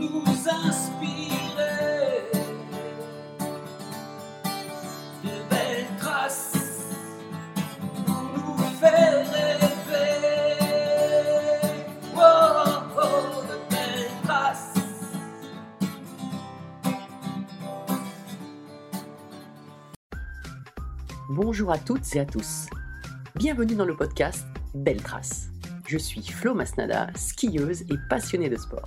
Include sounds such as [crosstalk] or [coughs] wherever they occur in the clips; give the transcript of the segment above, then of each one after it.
nous inspirer de belles traces pour nous faire rêver. Oh, oh, de belles traces. Bonjour à toutes et à tous. Bienvenue dans le podcast Belle Trace. Je suis Flo Masnada, skieuse et passionnée de sport.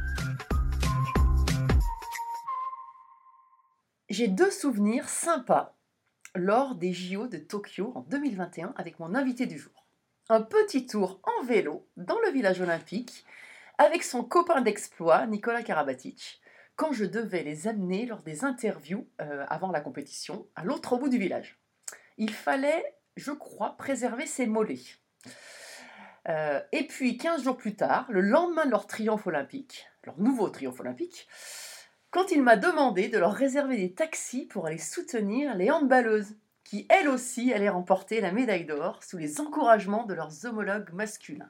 J'ai deux souvenirs sympas lors des JO de Tokyo en 2021 avec mon invité du jour. Un petit tour en vélo dans le village olympique avec son copain d'exploit Nicolas Karabatic quand je devais les amener lors des interviews euh, avant la compétition à l'autre bout du village. Il fallait, je crois, préserver ses mollets. Euh, et puis, 15 jours plus tard, le lendemain de leur triomphe olympique, leur nouveau triomphe olympique, quand il m'a demandé de leur réserver des taxis pour aller soutenir les handballeuses, qui elles aussi allaient remporter la médaille d'or sous les encouragements de leurs homologues masculins.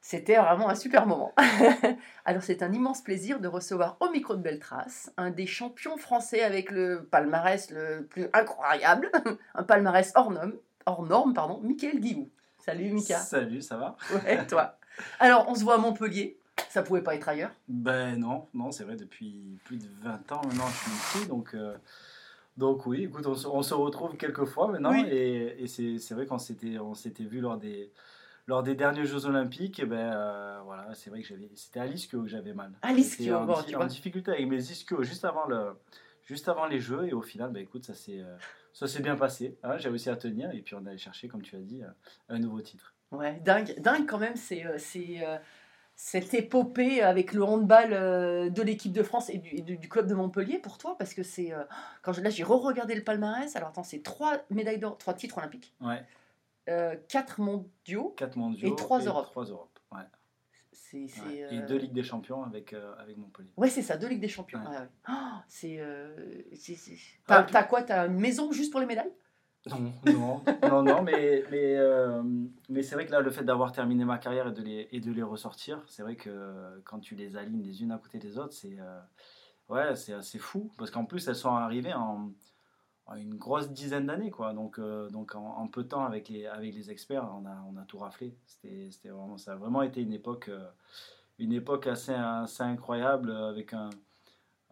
C'était vraiment un super moment. [laughs] Alors c'est un immense plaisir de recevoir au micro de Beltrace un des champions français avec le palmarès le plus incroyable, [laughs] un palmarès hors norme, hors norme pardon, Michael Guillou. Salut Mika. Salut, ça va? Ouais, toi. Alors on se voit à Montpellier, ça pouvait pas être ailleurs Ben non, non, c'est vrai, depuis plus de 20 ans maintenant, je suis ici, donc... euh, Donc oui, écoute, on se, on se retrouve quelques fois maintenant, Oui. et, et c'est c'est vrai qu'on s'était on s'était vu lors des, lors des derniers Jeux Olympiques, et ben euh, voilà, c'est vrai que j'avais c'était à l'ischio que j'avais mal. À l'ischio, en, bon, tu en vois. difficulté avec mes ischios juste avant, le, juste avant les Jeux, et au final, ben écoute, ça s'est euh, ça s'est bien passé, hein, j'ai réussi à tenir, et puis on allait chercher, comme tu as dit, un nouveau titre. Ouais, dingue, dingue quand même, c'est c'est, cette épopée avec le handball euh, de l'équipe de France et du, et du- du club de Montpellier pour toi, parce que c'est euh, quand je- là j'ai re-regardé le palmarès. Alors attends, c'est trois médailles d'or, trois titres olympiques, Ouais, euh, quatre mondiaux, quatre mondiaux Et trois Europes. trois Europes, ouais. c'est c'est, Ouais. Et deux Ligues des Champions avec, euh, avec Montpellier. Ouais, c'est ça, deux ligues des champions. Ouais. Ouais. Oh, c'est c'est- c'est- Ah, t'as quoi? T'as une maison juste pour les médailles? Non, non, non, non, mais, mais, euh, mais c'est vrai que là, le fait d'avoir terminé ma carrière et de les, et de les ressortir, c'est vrai que euh, quand tu les alignes les unes à côté des autres, c'est euh, assez fou. Parce qu'en plus, elles sont arrivées en, une grosse dizaine d'années. quoi. Donc, en, peu de temps, avec les, avec les experts, on a, tout raflé. C'était vraiment, ça a vraiment été une époque, une époque assez, assez incroyable avec un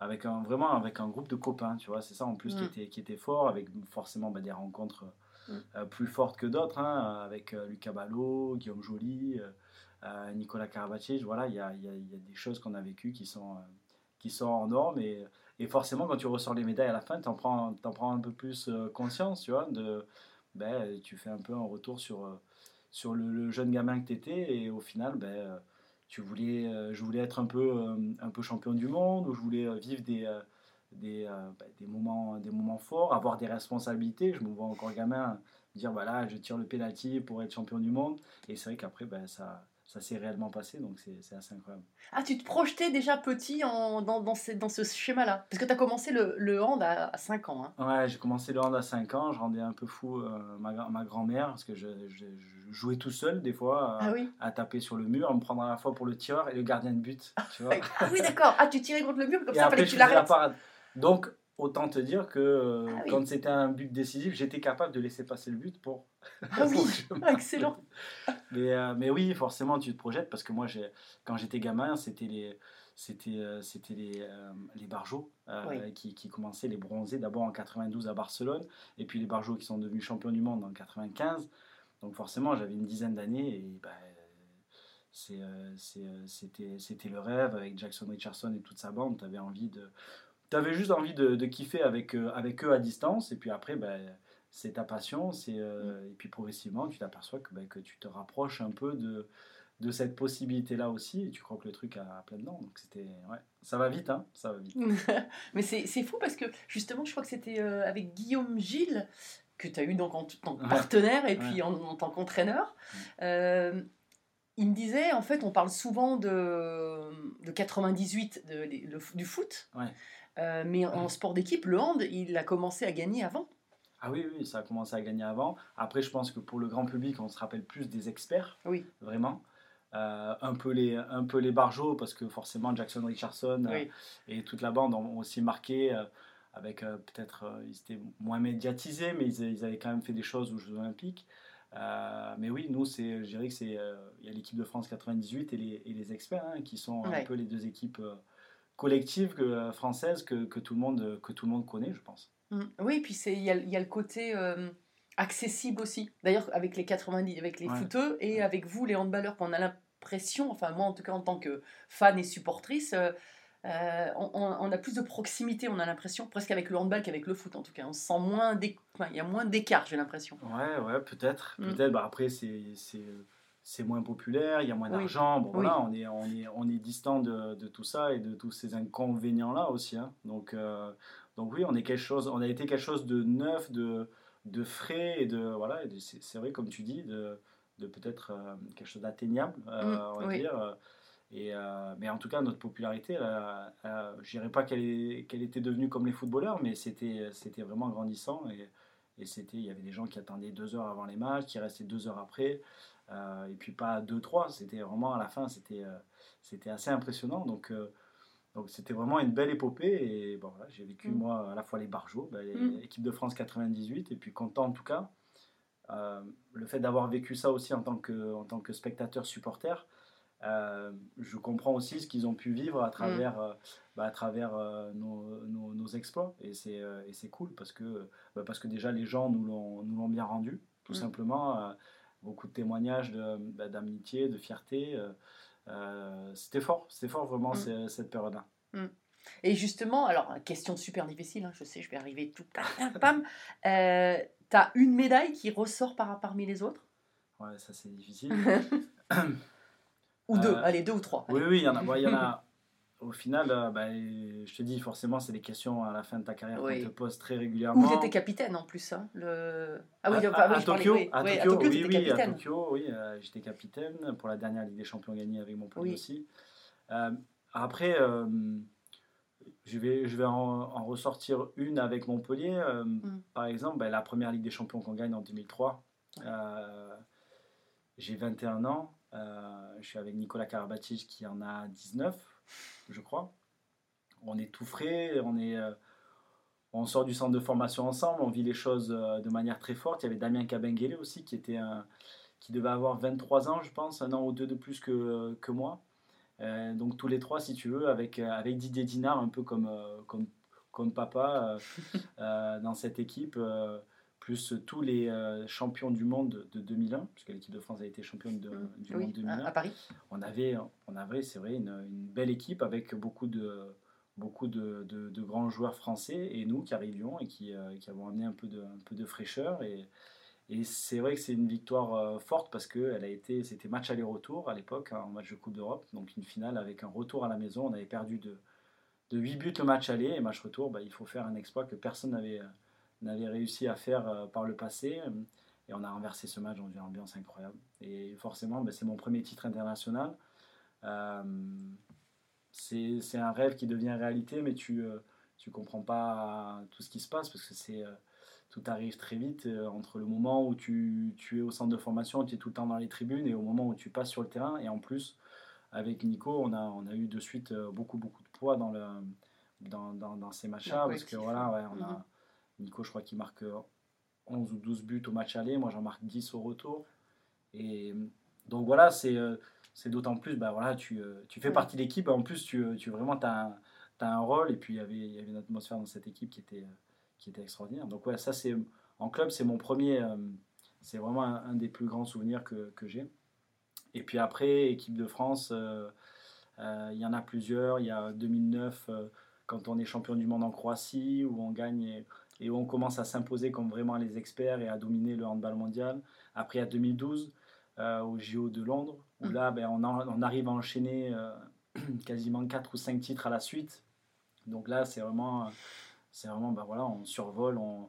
avec un vraiment avec un groupe de copains tu vois c'est ça en plus qui Mm. était qui était fort avec forcément bah, des rencontres Mm. euh, plus fortes que d'autres hein, avec euh, Lucas Ballot Guillaume Joly euh, euh, Nicolas Karabatic voilà il y a, y a- y a des choses qu'on a vécues qui sont euh, qui sont en norme et, et forcément quand tu ressors les médailles à la fin tu en prends t'en prends un peu plus euh, conscience tu vois de ben, tu fais un peu un retour sur euh, sur le, le jeune gamin que tu étais et au final ben euh, voulais, euh, je voulais être un peu, euh, un peu champion du monde, ou je voulais euh, vivre des, des, bah, des, moments, des moments forts, avoir des responsabilités. Je me vois encore gamin dire voilà, je tire le penalty pour être champion du monde. Et c'est vrai qu'après, ben, ça, ça s'est réellement passé, donc c'est assez incroyable. Ah, tu te projetais déjà petit en, dans, dans, ce, dans ce schéma-là? Parce que tu as commencé le, le hand à, à 5 ans. Hein. Ouais, j'ai commencé le hand à 5 ans, je rendais un peu fou euh, ma, ma grand-mère, parce que je, je- je jouais tout seul des fois, à, Ah oui à taper sur le mur, à me prendre à la fois pour le tireur et le gardien de but. Tu [laughs] vois. Ah oui, d'accord. Ah, tu tirais contre le mur, comme Et ça, fallait que tu la l'arrêtes. parade. Donc, autant te dire que Ah oui. quand c'était un but décisif, j'étais capable de laisser passer le but pour. Ah oui, [laughs] excellent. [laughs] Mais, euh, mais oui, forcément, tu te projettes parce que moi, quand j'étais gamin, c'était les. C'était, euh, c'était les, euh, les Barjots euh, Oui. qui, qui commençaient les bronzés d'abord en 92 à Barcelone et puis les Barjots qui sont devenus champions du monde en 95. Donc forcément, j'avais une dizaine d'années et bah, c'était le rêve avec Jackson Richardson et toute sa bande. Tu avais envie de, t'avais juste envie de, de kiffer avec, euh, avec eux à distance et puis après, bah, c'est ta passion. C'est, euh, et puis progressivement, tu t'aperçois que, bah, que tu te rapproches un peu de, de cette possibilité-là aussi, et tu crois que le truc a plein dedans. Donc c'était, ouais, ça va vite, hein, ça va vite. [laughs] Mais c'est fou parce que justement, je crois que c'était euh, avec Guillaume Gilles, que tu as eu donc en tant que partenaire et Ouais. puis en, en tant qu'entraîneur. Euh, il me disait, en fait, on parle souvent de, de 98, de, le- du foot. Ouais. Euh, mais en sport d'équipe, le hand, il a commencé à gagner avant. Ah oui, oui, ça a commencé à gagner avant. Après, je pense que pour le grand public, on se rappelle plus des experts, Oui. vraiment. Euh, un, peu les, un peu les barjots, parce que forcément, Jackson Richardson euh, et toute la bande ont aussi marqué, euh, avec peut-être, ils étaient moins médiatisés, mais ils, ils avaient quand même fait des choses aux Jeux Olympiques. Mais oui, nous, c'est, je dirais que c'est, il y a l'équipe de France 98 et les, et les experts, hein, qui sont un peu les deux équipes euh, collectives que, euh, françaises que, que, tout le monde, que tout le monde connaît, je pense. Mm. Oui, puis c'est- il y, a- il y a le côté euh, accessible aussi. D'ailleurs, avec les 90, avec les Ouais. footeux et Ouais. avec vous, les handballeurs, qu'on a l'impression, enfin moi en tout cas en tant que fan et supportrice, euh, euh, on, a plus de proximité, on a l'impression, presque avec le handball qu'avec le foot en tout cas. On se sent moins d'éc- enfin, il y a moins d'écart, j'ai l'impression. Ouais, ouais, peut-être. Mm. Peut-être. Bah, après, c'est, c'est, moins populaire, il y a moins Oui. d'argent. Bon, Oui. voilà, on est, on est, on est distant de, de tout ça et de tous ces inconvénients-là aussi. hein. Donc, euh, donc oui, on est quelque chose, on a été quelque chose de neuf, de, de frais et de voilà. c'est, vrai, comme tu dis, de, de peut-être euh, quelque chose d'atteignable, euh, Mm, on va oui. dire. Et, mais en tout cas, notre popularité, je dirais pas qu'elle, est- qu'elle était devenue comme les footballeurs, mais c'était, c'était vraiment grandissant. Et, et c'était, il y avait des gens qui attendaient deux heures avant les matchs, qui restaient deux heures après, euh, et puis pas deux, trois. C'était vraiment à la fin, c'était, euh, c'était assez impressionnant. Donc, euh, donc c'était vraiment une belle épopée. Et bon, voilà, j'ai vécu Mm. moi à la fois les barjots, bah, Mm. l'équipe de France 98, et puis content en tout cas. Euh, le fait d'avoir vécu ça aussi en tant que, en tant que spectateur supporter, euh, je comprends aussi ce qu'ils ont pu vivre à travers, euh, bah, à travers nos, nos- nos exploits. Et c'est, cool parce que, bah, parce que déjà les gens nous l'ont, bien rendu, tout Mm. simplement. Beaucoup de témoignages de, bah, d'amitié, de fierté. euh, euh, c'était fort, c'était fort vraiment Mm. cette période-là. Et justement, alors, question super difficile, hein, je sais, je vais arriver tout pam, pam. [laughs] Euh, T'as une médaille qui ressort par, parmi les autres? Ouais, ça c'est difficile. [laughs] [coughs] Ou deux, Euh, allez, deux ou trois. Oui, oui, il y en a. bon, il y en a au final, euh, bah, je te dis, forcément, c'est des questions à la fin de ta carrière Oui. qu'on te pose très Ou régulièrement. tu étais capitaine en plus. Hein, le... Ah oui, à, oui, à je parlais- Tokyo, oui, à Tokyo, oui, t'étais oui, à. Tokyo, oui, euh, j'étais capitaine pour la dernière Ligue des Champions gagnée avec Montpellier aussi. Euh, après, euh, je vais, je vais en, en ressortir une avec Montpellier. euh, Mm. Par exemple, bah, la première Ligue des Champions qu'on gagne en 2003. euh, j'ai 21 ans. je suis avec Nicolas Karabatic qui en a 19, je crois. On est tout frais, on est. euh, on sort du centre de formation ensemble, on vit les choses euh, de manière très forte. Il y avait Damien Kabengele aussi, qui, était qui devait avoir 23 ans, je pense, un an ou deux de plus que, que moi. Euh, donc tous les trois, si tu veux, avec, avec Didier Dinard, un peu comme, comme, comme papa [laughs] dans cette équipe, plus tous les euh, champions du monde de 2001, puisque l'équipe de France a été championne de- Mm. du Oui, monde 2001 à, à Paris. on avait, on avait c'est vrai, une, une belle équipe avec beaucoup de, beaucoup de, de- de grands joueurs français et nous qui arrivions et qui, euh, qui avons amené un peu de, un peu de fraîcheur. Et, et c'est vrai que c'est une victoire euh, forte parce que elle a été, c'était match aller-retour à l'époque, hein, en match de Coupe d'Europe, donc une finale avec un retour à la maison. On avait perdu de, de 8 buts le match aller et match retour, bah, il faut faire un exploit que personne n'avait, euh, n'avait réussi à faire euh, par le passé. Et on a renversé ce match dans une ambiance incroyable. Et forcément, bah, c'est mon premier titre international. Euh, c'est un rêve qui devient réalité, mais tu euh, tu comprends pas tout ce qui se passe parce que c'est euh, tout arrive très vite euh, entre le moment où tu, tu es au centre de formation, tu es tout le temps dans les tribunes, et au moment où tu passes sur le terrain. Et en plus, avec Nico, on a, on a eu de suite euh, beaucoup, beaucoup de poids dans, le, dans, dans, dans ces matchs-là. Parce que voilà, ouais, on Mhm. a, Nico, je crois qu'il marque euh, 11 ou 12 buts au match aller, moi j'en marque 10 au retour. Et donc voilà, c'est euh, c'est d'autant plus, bah voilà, tu, euh, tu fais Ouais. partie de l'équipe, en plus tu, euh, tu vraiment as un, t'as un rôle, et puis il y avait, il y avait une atmosphère dans cette équipe qui était, euh, qui était extraordinaire. Donc ouais, ça c'est, en club, c'est mon premier, euh, c'est vraiment un, un des plus grands souvenirs que, que j'ai. Et puis après, équipe de France, euh, euh, il y en a plusieurs. Il y a 2009, euh, quand on est champion du monde en Croatie, où on gagne et, et où on commence à s'imposer comme vraiment les experts et à dominer le handball mondial. Après, a 2012, euh, au JO de Londres, où Mm. là, ben, on, en- on arrive à enchaîner euh, [clears throat] quasiment 4 ou 5 titres à la suite. Donc là, c'est vraiment, c'est vraiment ben, voilà, on survole, on,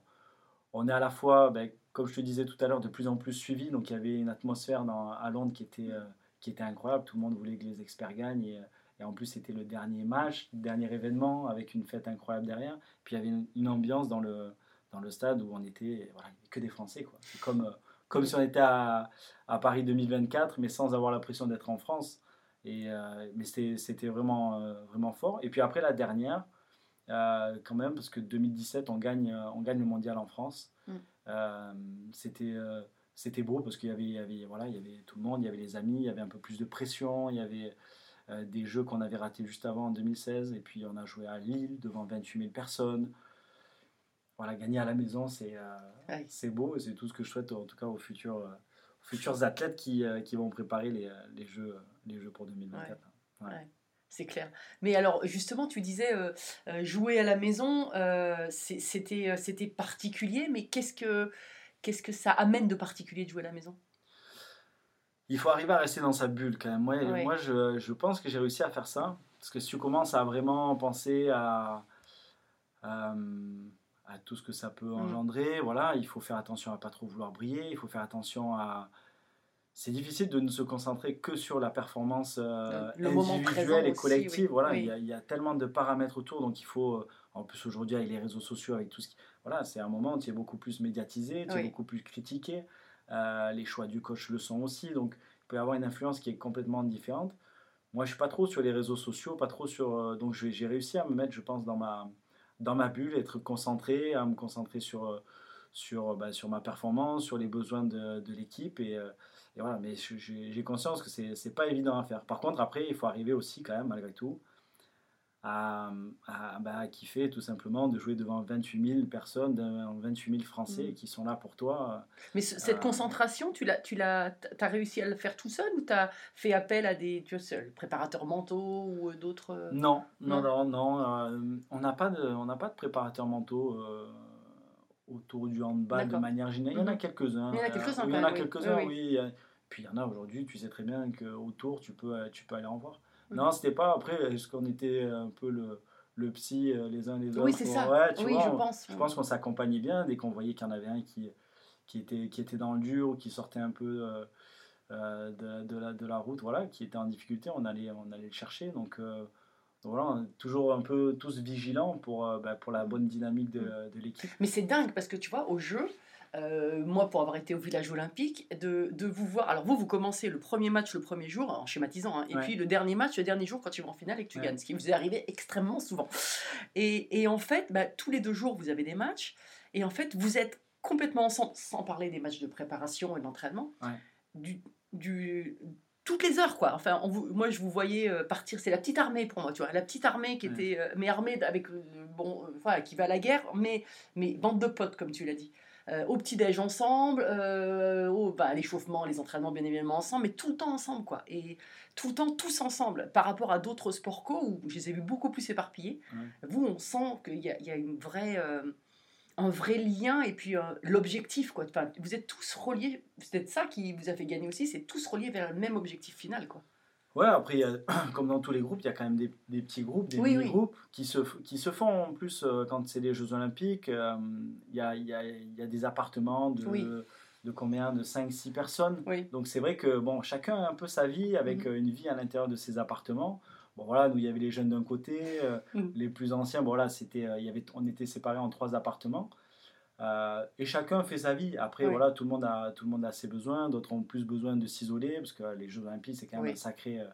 on est à la fois, ben, comme je te disais tout à l'heure, de plus en plus suivi. Donc il y avait une atmosphère dans- à Londres qui était, euh, qui était incroyable. Tout le monde voulait que les experts gagnent. Et, et en plus, c'était le dernier match, le dernier événement, avec une fête incroyable derrière. Puis il y avait une, une ambiance dans le, dans le stade où on était voilà, que des Français. quoi. C'est comme, euh, comme si on était à, à Paris 2024, mais sans avoir l'impression d'être en France. Et, euh, mais c'était c'était vraiment, euh, vraiment fort. Et puis après, la dernière, quand même, parce que 2017, on gagne, on gagne le mondial en France. Mm. C'était c'était beau parce qu'il y avait, il y avait, voilà, il y avait tout le monde, il y avait les amis, il y avait un peu plus de pression, il y avait euh, des jeux qu'on avait ratés juste avant en 2016, et puis on a joué à Lille devant 28 000 personnes. Voilà, gagner à la maison, c'est euh, c'est beau et c'est tout ce que je souhaite en tout cas aux futurs, euh, aux futurs athlètes qui, qui vont préparer les, les, jeux, les jeux pour 2024. Ouais. C'est clair. Mais alors, justement, tu disais euh, jouer à la maison, c'était euh, c'était particulier, mais qu'est-ce que qu'est-ce que ça amène de particulier de jouer à la maison? Il faut arriver à rester dans sa bulle quand même. Moi, moi je, je pense que j'ai réussi à faire ça. Parce que si tu commences à vraiment penser à, à, à tout ce que ça peut engendrer, voilà, il faut faire attention à pas trop vouloir briller. Il faut faire attention à. C'est difficile de ne se concentrer que sur la performance euh, individuelle et aussi, collective. oui. Voilà, Oui. il, y a, il y a tellement de paramètres autour, donc il faut. euh, En plus aujourd'hui avec les réseaux sociaux, avec tout ce qui, voilà, c'est un moment où tu es beaucoup plus médiatisé, tu es beaucoup plus critiqué. Euh, les choix du coach le sont aussi, donc il peut y avoir une influence qui est complètement différente. Moi, je suis pas trop sur les réseaux sociaux, pas trop sur. euh, donc, j'ai réussi à me mettre, je pense, dans ma, dans ma bulle, être concentré, à me concentrer sur, euh, sur, bah, sur ma performance, sur les besoins de, l'équipe. Et, et voilà, mais j'ai conscience que c'est pas évident à faire. Par contre, après, il faut arriver aussi, quand même, malgré tout, à, à, bah, à kiffer tout simplement de jouer devant 28 000 personnes, devant 28 000 Français Mhm. qui sont là pour toi. Mais ce- cette Euh. concentration, tu l'as, tu l'as, t'as réussi à le faire tout seul ou t'as fait appel à des, tu préparateurs mentaux ou euh, d'autres euh, Non, non, Non? non, non. euh, on n'a pas de, on n'a pas de préparateurs mentaux euh, autour du handball de manière générale. Il y en a Mhm. quelques-uns. Il y en a quelques-uns, oui, Puis il y en a aujourd'hui. Tu sais très bien que autour, tu peux, tu peux aller en voir. Non, c'était pas. Après, est-ce qu'on était un peu le, le psy euh, les uns les autres Oui, c'est ça. Ouais, tu oui, vois, je on- pense. je pense qu'on s'accompagnait bien dès qu'on voyait qu'il y en avait un qui, qui, était, qui était dans le dur ou qui sortait un peu euh, euh, de, de la, de la route, voilà, qui était en difficulté, on allait, on allait le chercher. Donc, euh, voilà, on est toujours un peu tous vigilants pour, euh, bah, pour la bonne dynamique de, de l'équipe. Mais c'est dingue parce que tu vois, au jeu, euh, moi pour avoir été au village olympique, de, de vous voir. Alors vous, vous commencez le premier match le premier jour, en schématisant, hein, et Ouais. puis le dernier match le dernier jour quand tu vas en finale et que tu Ouais. gagnes, ce qui vous est arrivé extrêmement souvent. Et, et en fait, bah, tous les deux jours, vous avez des matchs, et en fait, vous êtes complètement ensemble, sans parler des matchs de préparation et d'entraînement, Ouais. du, du, toutes les heures, quoi. Enfin, on vous- moi, je vous voyais euh, partir. C'est la petite armée pour moi, tu vois. La petite armée qui Ouais. était, euh, mais armée avec, bon, voilà, qui va à la guerre, mais, mais bande de potes, comme tu l'as dit. Euh, au petit-déj ensemble, euh, au, bah, l'échauffement, les entraînements, bien évidemment ensemble, mais tout le temps ensemble, quoi. Et tout le temps, tous ensemble. Par rapport à d'autres sports co, où je les ai vus beaucoup plus éparpillés, Ouais. vous, on sent qu'il y a, il y a une vraie, euh, un vrai lien et puis l'objectif, quoi. Enfin, vous êtes tous reliés, c'est peut-être ça qui vous a fait gagner aussi, c'est tous reliés vers le même objectif final, quoi. Ouais, après, y a- [clears throat] comme dans tous les groupes, il y a quand même des, des petits groupes, des Oui, oui. mini-groupes qui, se, qui se font en plus euh, quand c'est les Jeux Olympiques. euh, Il y, a, y, a, y a des appartements de, Oui. de combien De 5-6 personnes. Donc c'est vrai que bon, chacun a un peu sa vie avec Mhm. euh, une vie à l'intérieur de ses appartements. Bon voilà, nous il y avait les jeunes d'un côté, euh, Mhm. les plus anciens, bon voilà, c'était, y avait, on était séparés en trois appartements. Euh, et chacun fait sa vie. Après, Oui. voilà, tout le, monde a, tout le monde a ses besoins. D'autres ont plus besoin de s'isoler parce que les Jeux Olympiques, c'est quand même Oui. un, sacré, euh,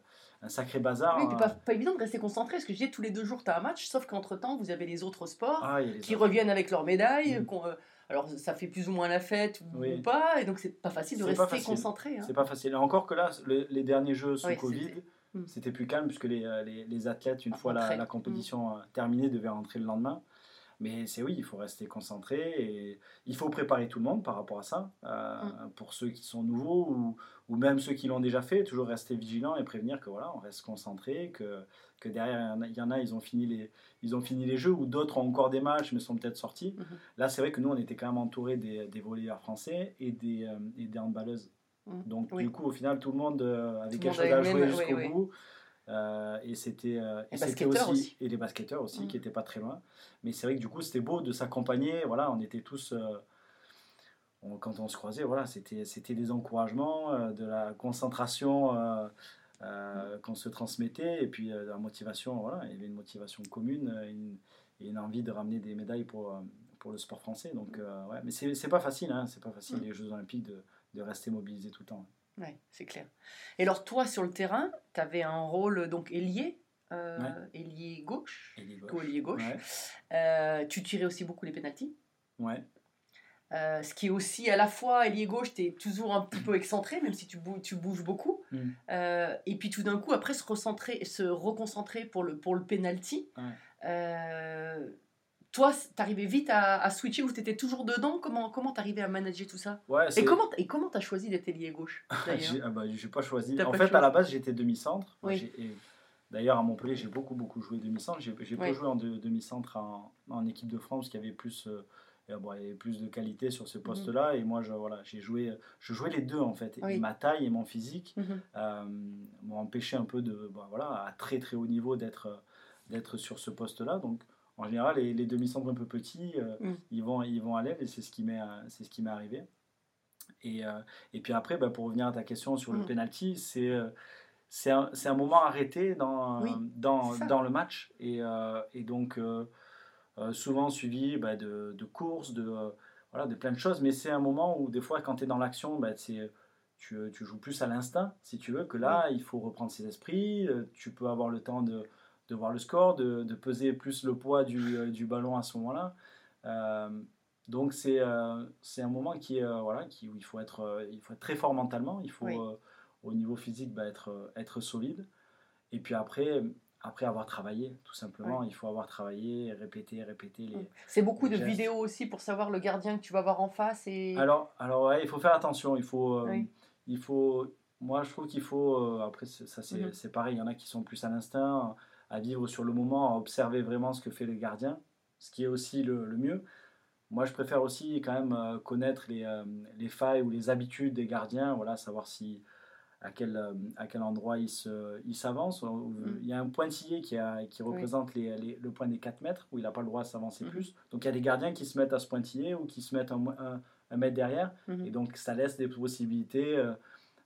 un sacré bazar. Oui, hein. pas, pas évident de rester concentré, parce que je disais, tous les deux jours, tu as un match, sauf qu'entre-temps, vous avez les autres sports Ah, les qui autres. reviennent avec leurs médailles. Qu'on, euh, alors, ça fait plus ou moins la fête ou, Oui. ou pas, et donc c'est pas facile de rester facile. concentré. hein. C'est pas facile. Et encore que là, le- les derniers Jeux sous Covid, c'était- Mhm. c'était plus calme puisque les, les, les athlètes, une Ah, fois la, compétition euh, terminée, devaient rentrer le lendemain. Mais c'est oui, il faut rester concentré et il faut préparer tout le monde par rapport à ça. Euh, Mm. Pour ceux qui sont nouveaux ou, ou même ceux qui l'ont déjà fait, toujours rester vigilant et prévenir que voilà, on reste concentré, que, que derrière il y en a- ils ont fini les, ils ont fini les jeux ou d'autres ont encore des matchs mais sont peut-être sortis. Mhm. Là, c'est vrai que nous, on était quand même entourés des, des volleyeurs français et des, euh, et des handballeuses Mm. Donc, Oui. du coup, au final, tout le monde euh, avait Tout quelque chose à jouer jusqu'au oui, bout. Et c'était euh, et c'était basketteurs aussi, aussi. et les basketteurs aussi Mm. qui n'étaient pas très loin. Mais c'est vrai que du coup c'était beau de s'accompagner. Voilà on était tous euh, on- quand on se croisait voilà c'était c'était des encouragements euh, de la concentration euh, euh, qu'on se transmettait. Et puis euh, la motivation voilà il y avait une motivation commune euh, une, et une envie de ramener des médailles pour euh, pour le sport français. Donc euh, ouais mais c'est c'est pas facile hein, c'est pas facile Mm. les Jeux Olympiques de, de rester mobilisé tout le temps Ouais, c'est clair. Et alors, toi, sur le terrain, tu avais un rôle donc ailier, euh, Ouais. ailier gauche, ailier gauche. Ouais. Euh, tu tirais aussi beaucoup les pénalties. Ouais. Euh, ce qui est aussi à la fois ailier gauche, tu es toujours un petit peu excentré, même si tu, bou- tu bouges beaucoup. Mm. Euh, et puis tout d'un coup, après, se, recentrer, se reconcentrer pour le, pour le penalty. Ouais. Euh, toi, t'arrivais vite à, à switcher ou t'étais toujours dedans? Comment comment t'arrivais à manager tout ça? Ouais, Et comment et comment t'as choisi d'être ailier gauche [laughs] J'ai d'ailleurs? ah bah, j'ai pas choisi. En pas fait, à la base, j'étais demi-centre. Oui. j'ai- D'ailleurs, à Montpellier, j'ai beaucoup, beaucoup joué demi-centre. J'ai j'ai Oui. pas joué en de- demi-centre en, en équipe de France, qui avait plus, euh, bon, il y avait plus de qualité sur ce poste-là. Et moi, je, voilà, j'ai joué, je jouais les deux, en fait. Et ma taille et mon physique Mhm. euh, m'ont empêché un peu de, bah, voilà, à très, très haut niveau d'être d'être sur ce poste-là. Donc, en général, les, les demi-centres un peu petits, euh, Mm. ils, vont, ils vont à l'aile et c'est ce qui m'est euh, c'est ce qui m'est arrivé. Et, euh, et puis après, bah, pour revenir à ta question sur le Mm. penalty, c'est c'est un, un moment arrêté dans, Oui, dans, dans le match. Et, et donc, souvent suivi bah, de, de courses, de, voilà, de plein de choses. Mais c'est un moment où, des fois, quand tu es dans l'action, bah, c'est- tu, tu joues plus à l'instinct, si tu veux, que là, il faut reprendre ses esprits. Tu peux avoir le temps de, de voir le score, de, de peser plus le poids du, euh, du ballon à ce moment-là. Euh, donc c'est euh, un moment qui euh, voilà, qui, où il faut, être, euh, il faut être très fort mentalement, il faut Oui. au niveau physique bah, être, être solide. Et puis après, après avoir travaillé, tout simplement, il faut avoir travaillé, répété, répété. Les... C'est beaucoup de gestes. vidéos aussi pour savoir le gardien que tu vas voir en face et Alors, alors ouais, il faut faire attention, il faut, euh, Oui. il faut moi je trouve qu'il faut, euh, après ça c'est c'est pareil, il y en a qui sont plus à l'instinct, à vivre sur le moment, à observer vraiment ce que fait le gardien, ce qui est aussi le, le mieux. Moi je préfère aussi quand même euh, connaître les, euh, les failles ou les habitudes des gardiens, voilà, savoir si à quel, euh, à quel endroit ils s'avancent. Mhm. Il y a un pointillé qui, a, qui Oui. représente les, les- le point des 4 mètres, où il n'a pas le droit de s'avancer Mhm. plus. Donc il y a des gardiens qui se mettent à ce pointillé ou qui se mettent un, un- un mètre derrière. Mhm. Et donc ça laisse des possibilités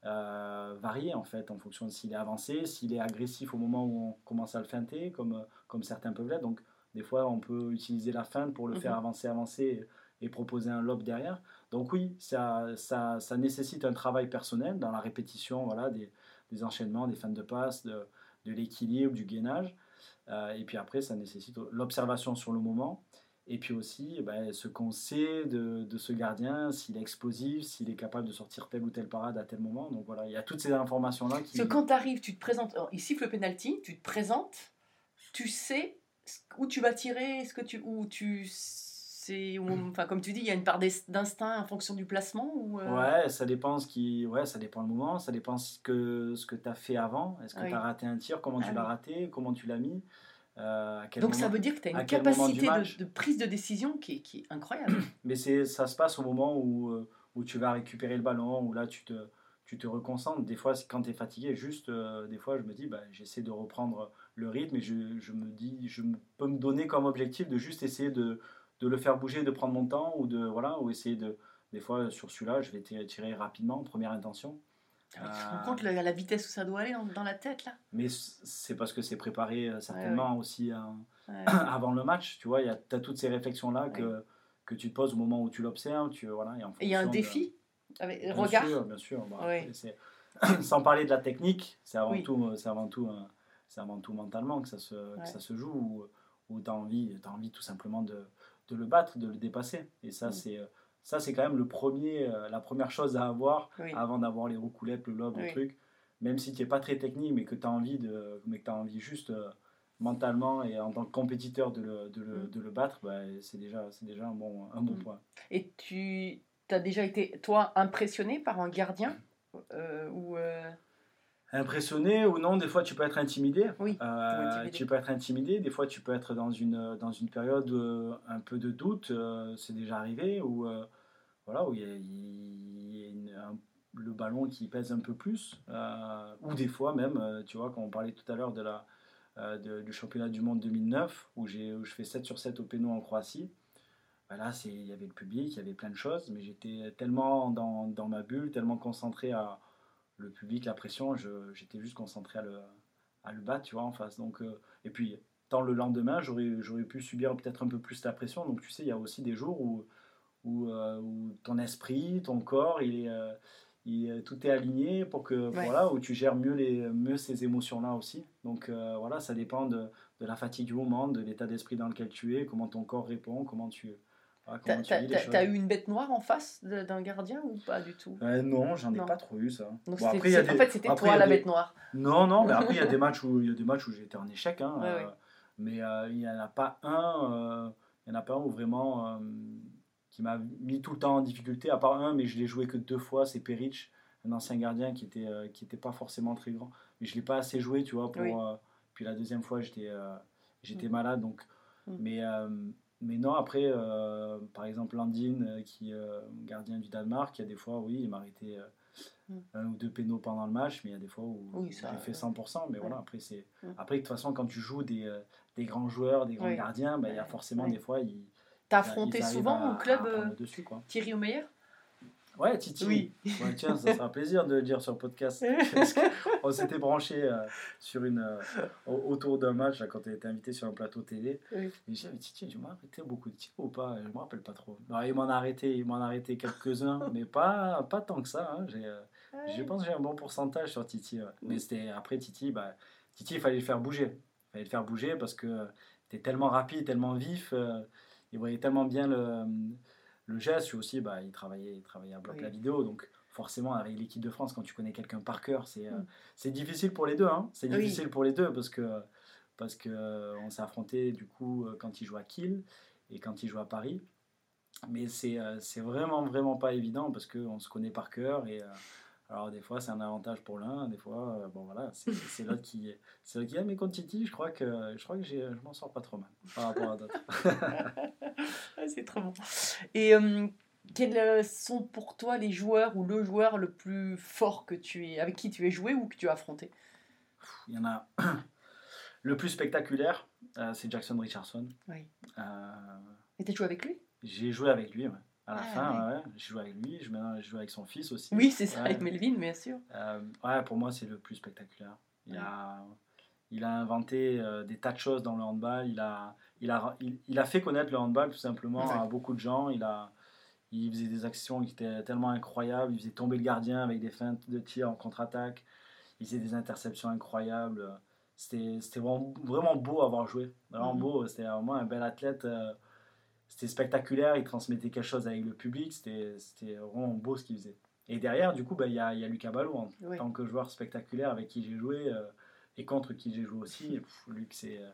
euh, variées en fait, en fonction de s'il est avancé, s'il est agressif au moment où on commence à le feinter, comme, comme certains peuvent l'être. Donc des fois on peut utiliser la feinte pour le Mhm. faire avancer, avancer et, et proposer un lob derrière. Donc oui, ça, ça, ça nécessite un travail personnel dans la répétition voilà, des, des enchaînements, des feintes de passe, de, de l'équilibre, du gainage. Euh, et puis après, ça nécessite l'observation sur le moment. Et puis aussi, ben, ce qu'on sait de, de ce gardien, s'il est explosif, s'il est capable de sortir telle ou telle parade à tel moment. Donc voilà, il y a toutes ces informations-là qui... Parce que quand tu arrives, tu te présentes, alors, il siffle le penalty, tu te présentes, tu sais où tu vas tirer, ce que tu, où tu sais, où- enfin comme tu dis, il y a une part d'instinct en fonction du placement ou euh, Ouais, ça dépend ce qui, ouais, ça dépend le moment, ça dépend ce que ce que tu as fait avant. Est-ce que Oui. tu as raté un tir, comment Ah tu l'as oui. raté, comment tu l'as mis, euh, Donc ça veut dire que tu as une capacité de, de prise de décision qui est, qui est incroyable. [clears throat] Mais c'est, ça se passe au moment où, euh, où tu vas récupérer le ballon, où là tu te, tu te reconcentres. Des fois, quand tu es fatigué, juste, euh, des fois, je me dis, bah, j'essaie de reprendre le rythme et je, je me dis, je peux me donner comme objectif de juste essayer de, de le faire bouger, de prendre mon temps, ou de, voilà, ou essayer de, des fois, sur celui-là, je vais tirer rapidement, première intention. Tu te Euh, rends compte la, la vitesse où ça doit aller dans, dans la tête là? Mais c'est parce que c'est préparé euh, certainement aussi euh, Ouais. [clears throat] avant le match, tu vois, tu as toutes ces réflexions-là que, que tu te poses au moment où tu l'observes, tu, voilà, et il y a un de- défi? Avec Bien regard. sûr, bien sûr. Bah, [clears throat] Sans parler de la technique, c'est avant, Oui. tout, c'est avant, tout, euh, c'est avant tout mentalement que ça se, Ouais. que ça se joue, où, où tu as envie, as envie tout simplement de, de le battre, de le dépasser. Et ça, Mm. c'est euh, ça c'est quand même le premier, euh, la première chose à avoir Oui. avant d'avoir les roucoulettes, le lob, le truc. Même si tu n'es pas très technique, mais que tu as envie, de, mais que as envie juste euh, mentalement et en tant que compétiteur de le, de le, Mm. de le battre, bah, c'est déjà, c'est déjà un bon, un bon Mm. point. Et tu as déjà été, toi, impressionné par un gardien euh, ou Impressionné ou non, des fois tu peux être intimidé. Oui, Euh, intimidé. tu peux être intimidé, des fois tu peux être dans une, dans une période euh, un peu de doute, euh, c'est déjà arrivé, où, euh, voilà, où il y a, il y a une- un- le ballon qui pèse un peu plus. euh, ou des fois même, euh, tu vois, quand on parlait tout à l'heure de la, euh, de- du championnat du monde 2009, où, j'ai, où je fais 7 sur 7 au péno en Croatie. bah là, il y avait le public, il y avait plein de choses, mais j'étais tellement dans, dans ma bulle, tellement concentré à le public, la pression, je- j'étais juste concentré à le, à le battre, tu vois, en face. Donc, euh, et puis, tant le lendemain, j'aurais, pu subir peut-être un peu plus la pression. Donc, tu sais, il y a aussi des jours où, où, euh, où ton esprit, ton corps, il est, euh, il est- tout est aligné pour que, Ouais. voilà, où tu gères mieux, les, mieux ces émotions-là aussi. Donc, voilà, ça dépend de, de la fatigue du moment, de l'état d'esprit dans lequel tu es, comment ton corps répond, comment tu, T'as eu une bête noire en face d'un gardien ou pas du tout? Euh, non, j'en ai Non. pas trop eu ça. Donc Bon, après, en fait, c'était après, toi la des- bête noire. Non, non, mais après, il y a des [laughs] matchs où, il y a des matchs où j'étais en échec. Hein, Ouais, euh, ouais. Mais euh, il n'y en a pas un, il y en a pas un où vraiment qui m'a mis tout le temps en difficulté, à part un, mais je l'ai joué que deux fois, c'est Peric, un ancien gardien qui était, qui était pas forcément très grand. Mais je l'ai pas assez joué, tu vois. Pour, Oui. puis la deuxième fois, j'étais j'étais Mm. malade. Donc, Mm. mais, mais non, après, euh, par exemple, Landine, euh, qui est euh, gardien du Danemark, il y a des fois, oui, il m'a arrêté euh, Mm. un ou deux pénaux pendant le match, mais il y a des fois où Oui, j'ai fait ouais. 100%. Mais Ouais. voilà, après, c'est. Mm. Après, de toute façon, quand tu joues des, des grands joueurs, des grands gardiens, bah, il y a forcément des fois, ils, T'as affronté souvent à- au club dessus. Thierry Omeyer? Ouais, Titi. Oui. Ouais, tiens, ça sera un plaisir de le dire sur le podcast. [laughs] Parce qu'on s'était branché euh, sur une, euh, au- autour d'un match là, quand tu été invité sur un plateau télé. Oui. Et j'ai dit, Titi, tu m'as arrêté beaucoup de tirs ou pas? Je me rappelle pas trop. Non, il m'en a arrêté, il m'en a arrêté quelques-uns, [laughs] mais pas, pas tant que ça. hein. J'ai, euh, je pense que j'ai un bon pourcentage sur Titi. ouais. Mais c'était après Titi, bah, Titi, il fallait le faire bouger. Il fallait le faire bouger parce que tu es tellement rapide, tellement vif. il voyait tellement bien le, le geste. Puis aussi, bah, il, travaillait, il travaillait à bloc Oui. la vidéo. Donc, forcément, avec l'équipe de France, quand tu connais quelqu'un par cœur, c'est euh, Mm. c'est difficile pour les deux. Hein. C'est Oui. difficile pour les deux parce que parce que euh, on s'est affronté du coup euh, quand il joue à Kiel et quand il joue à Paris. Mais c'est vraiment vraiment pas évident parce qu'on se connaît par cœur et alors des fois c'est un avantage pour l'un, des fois euh, bon voilà c'est l'autre qui c'est l'autre qui a mais contre Titi je crois que je crois que je m'en sors pas trop mal par rapport à d'autres. [laughs] C'est trop bon. Et euh, quels euh, sont pour toi les joueurs ou le joueur le plus fort que tu es, avec qui tu es joué ou que tu as affronté? Il y en a [clears throat] le plus spectaculaire euh, c'est Jackson Richardson. Oui. Et tu as joué avec lui? j'ai joué avec lui ouais. À la Ah, fin ouais. j'ai joué avec lui, je j'ai joué avec son fils aussi. Oui, c'est ça, Ouais. avec Melvin, bien sûr. Euh, ouais, pour moi, c'est le plus spectaculaire. Il a, il a inventé euh, des tas de choses dans le handball. Il a, il, a, il, il a fait connaître le handball tout simplement à beaucoup de gens. Il, a, il faisait des actions qui étaient tellement incroyables. Il faisait tomber le gardien avec des feintes de tir en contre-attaque. Il faisait des interceptions incroyables. C'était c'était vraiment, vraiment beau à avoir joué. Vraiment Mhm. beau. C'était vraiment un bel athlète. euh, C'était spectaculaire. Il transmettait quelque chose avec le public. C'était c'était vraiment beau ce qu'il faisait. Et derrière, du coup, bah, il y, a, y a Lucas Ballot en Oui. tant que joueur spectaculaire avec qui j'ai joué euh, et contre qui j'ai joué aussi. Et, [laughs] pff, Luc, c'est euh,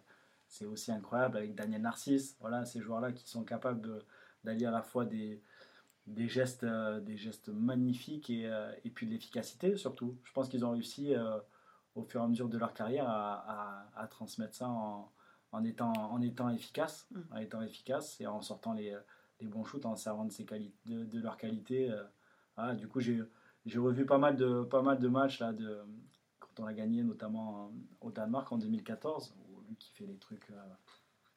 c'est aussi incroyable avec Daniel Narcisse. Voilà, ces joueurs-là qui sont capables d'allier à la fois des, des, gestes, euh, des gestes magnifiques et, euh, et puis de l'efficacité surtout. Je pense qu'ils ont réussi au fur et à mesure de leur carrière à, à- à transmettre ça en, en, étant, en étant efficace, Mm. en étant efficace et en sortant les, les bons shoots, en servant de, ses de, de leur qualité. euh, voilà, du coup, j'ai revu pas mal de, pas mal de matchs là, de, quand on a gagné, notamment au Danemark en 2014, où lui qui fait des trucs, euh,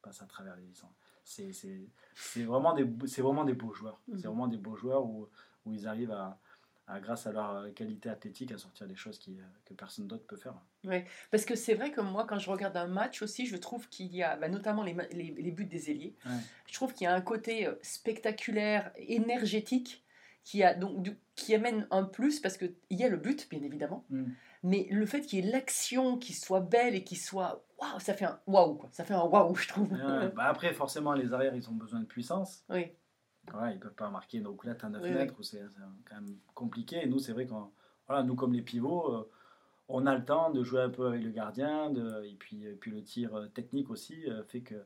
passe à travers les licences. C'est vraiment, des vraiment des beaux joueurs. Mhm. C'est vraiment des beaux joueurs où, où ils arrivent à, à, grâce à leur euh, qualité athlétique, à sortir des choses qui, euh, que personne d'autre peut faire. Parce que c'est vrai que moi, quand je regarde un match aussi, je trouve qu'il y a, bah, notamment les, les, les buts des ailiers, Ouais. je trouve qu'il y a un côté euh, spectaculaire, énergétique, qui, a, donc, du- qui amène un plus, parce qu'il y a le but, bien évidemment, Mm. mais le fait qu'il y ait l'action qui soit belle et qui soit... Waouh, ça fait un waouh. Ça fait un waouh, je trouve. Ouais, bah après, forcément, les arrières, ils ont besoin de puissance. Oui, Voilà, ils peuvent pas marquer donc là tu as 9 Oui, mètres où c'est quand même compliqué et nous c'est vrai qu'on voilà nous comme les pivots euh, on a le temps de jouer un peu avec le gardien de, et puis et puis le tir euh, technique aussi euh, fait que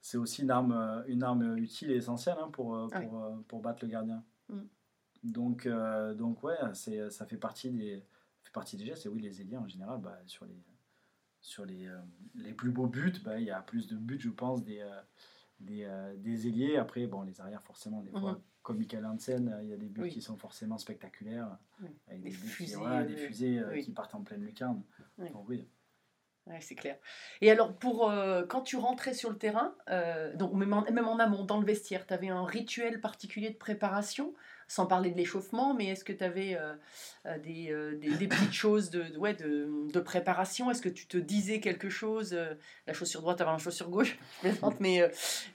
c'est aussi une arme une arme utile et essentielle hein, pour Ah oui. pour, pour battre le gardien Mm. donc euh, donc ouais c'est ça fait partie des fait partie des gestes et oui les ailiers en général bah, sur les sur les, les plus beaux buts bah, il y a plus de buts je pense des des, euh, des ailiers. Après, bon, les arrières, forcément, des fois, Mhm. comme Michael Hansen, euh, il y a des buts Oui. qui sont forcément spectaculaires. Oui. Avec Des des, buts qui- fusées, voilà, des euh, fusées oui. qui partent en pleine lucarne. Donc, oui. Ouais, c'est clair. Et alors, pour euh, quand tu rentrais sur le terrain, euh, donc même en, même en amont, dans le vestiaire, tu avais un rituel particulier de préparation, sans parler de l'échauffement, mais est-ce que tu avais des, euh, des, des petites [coughs] choses de, de- ouais, de, de préparation? Est-ce que tu te disais quelque chose La chaussure droite avant la chaussure gauche, [laughs] je plaisante, mais,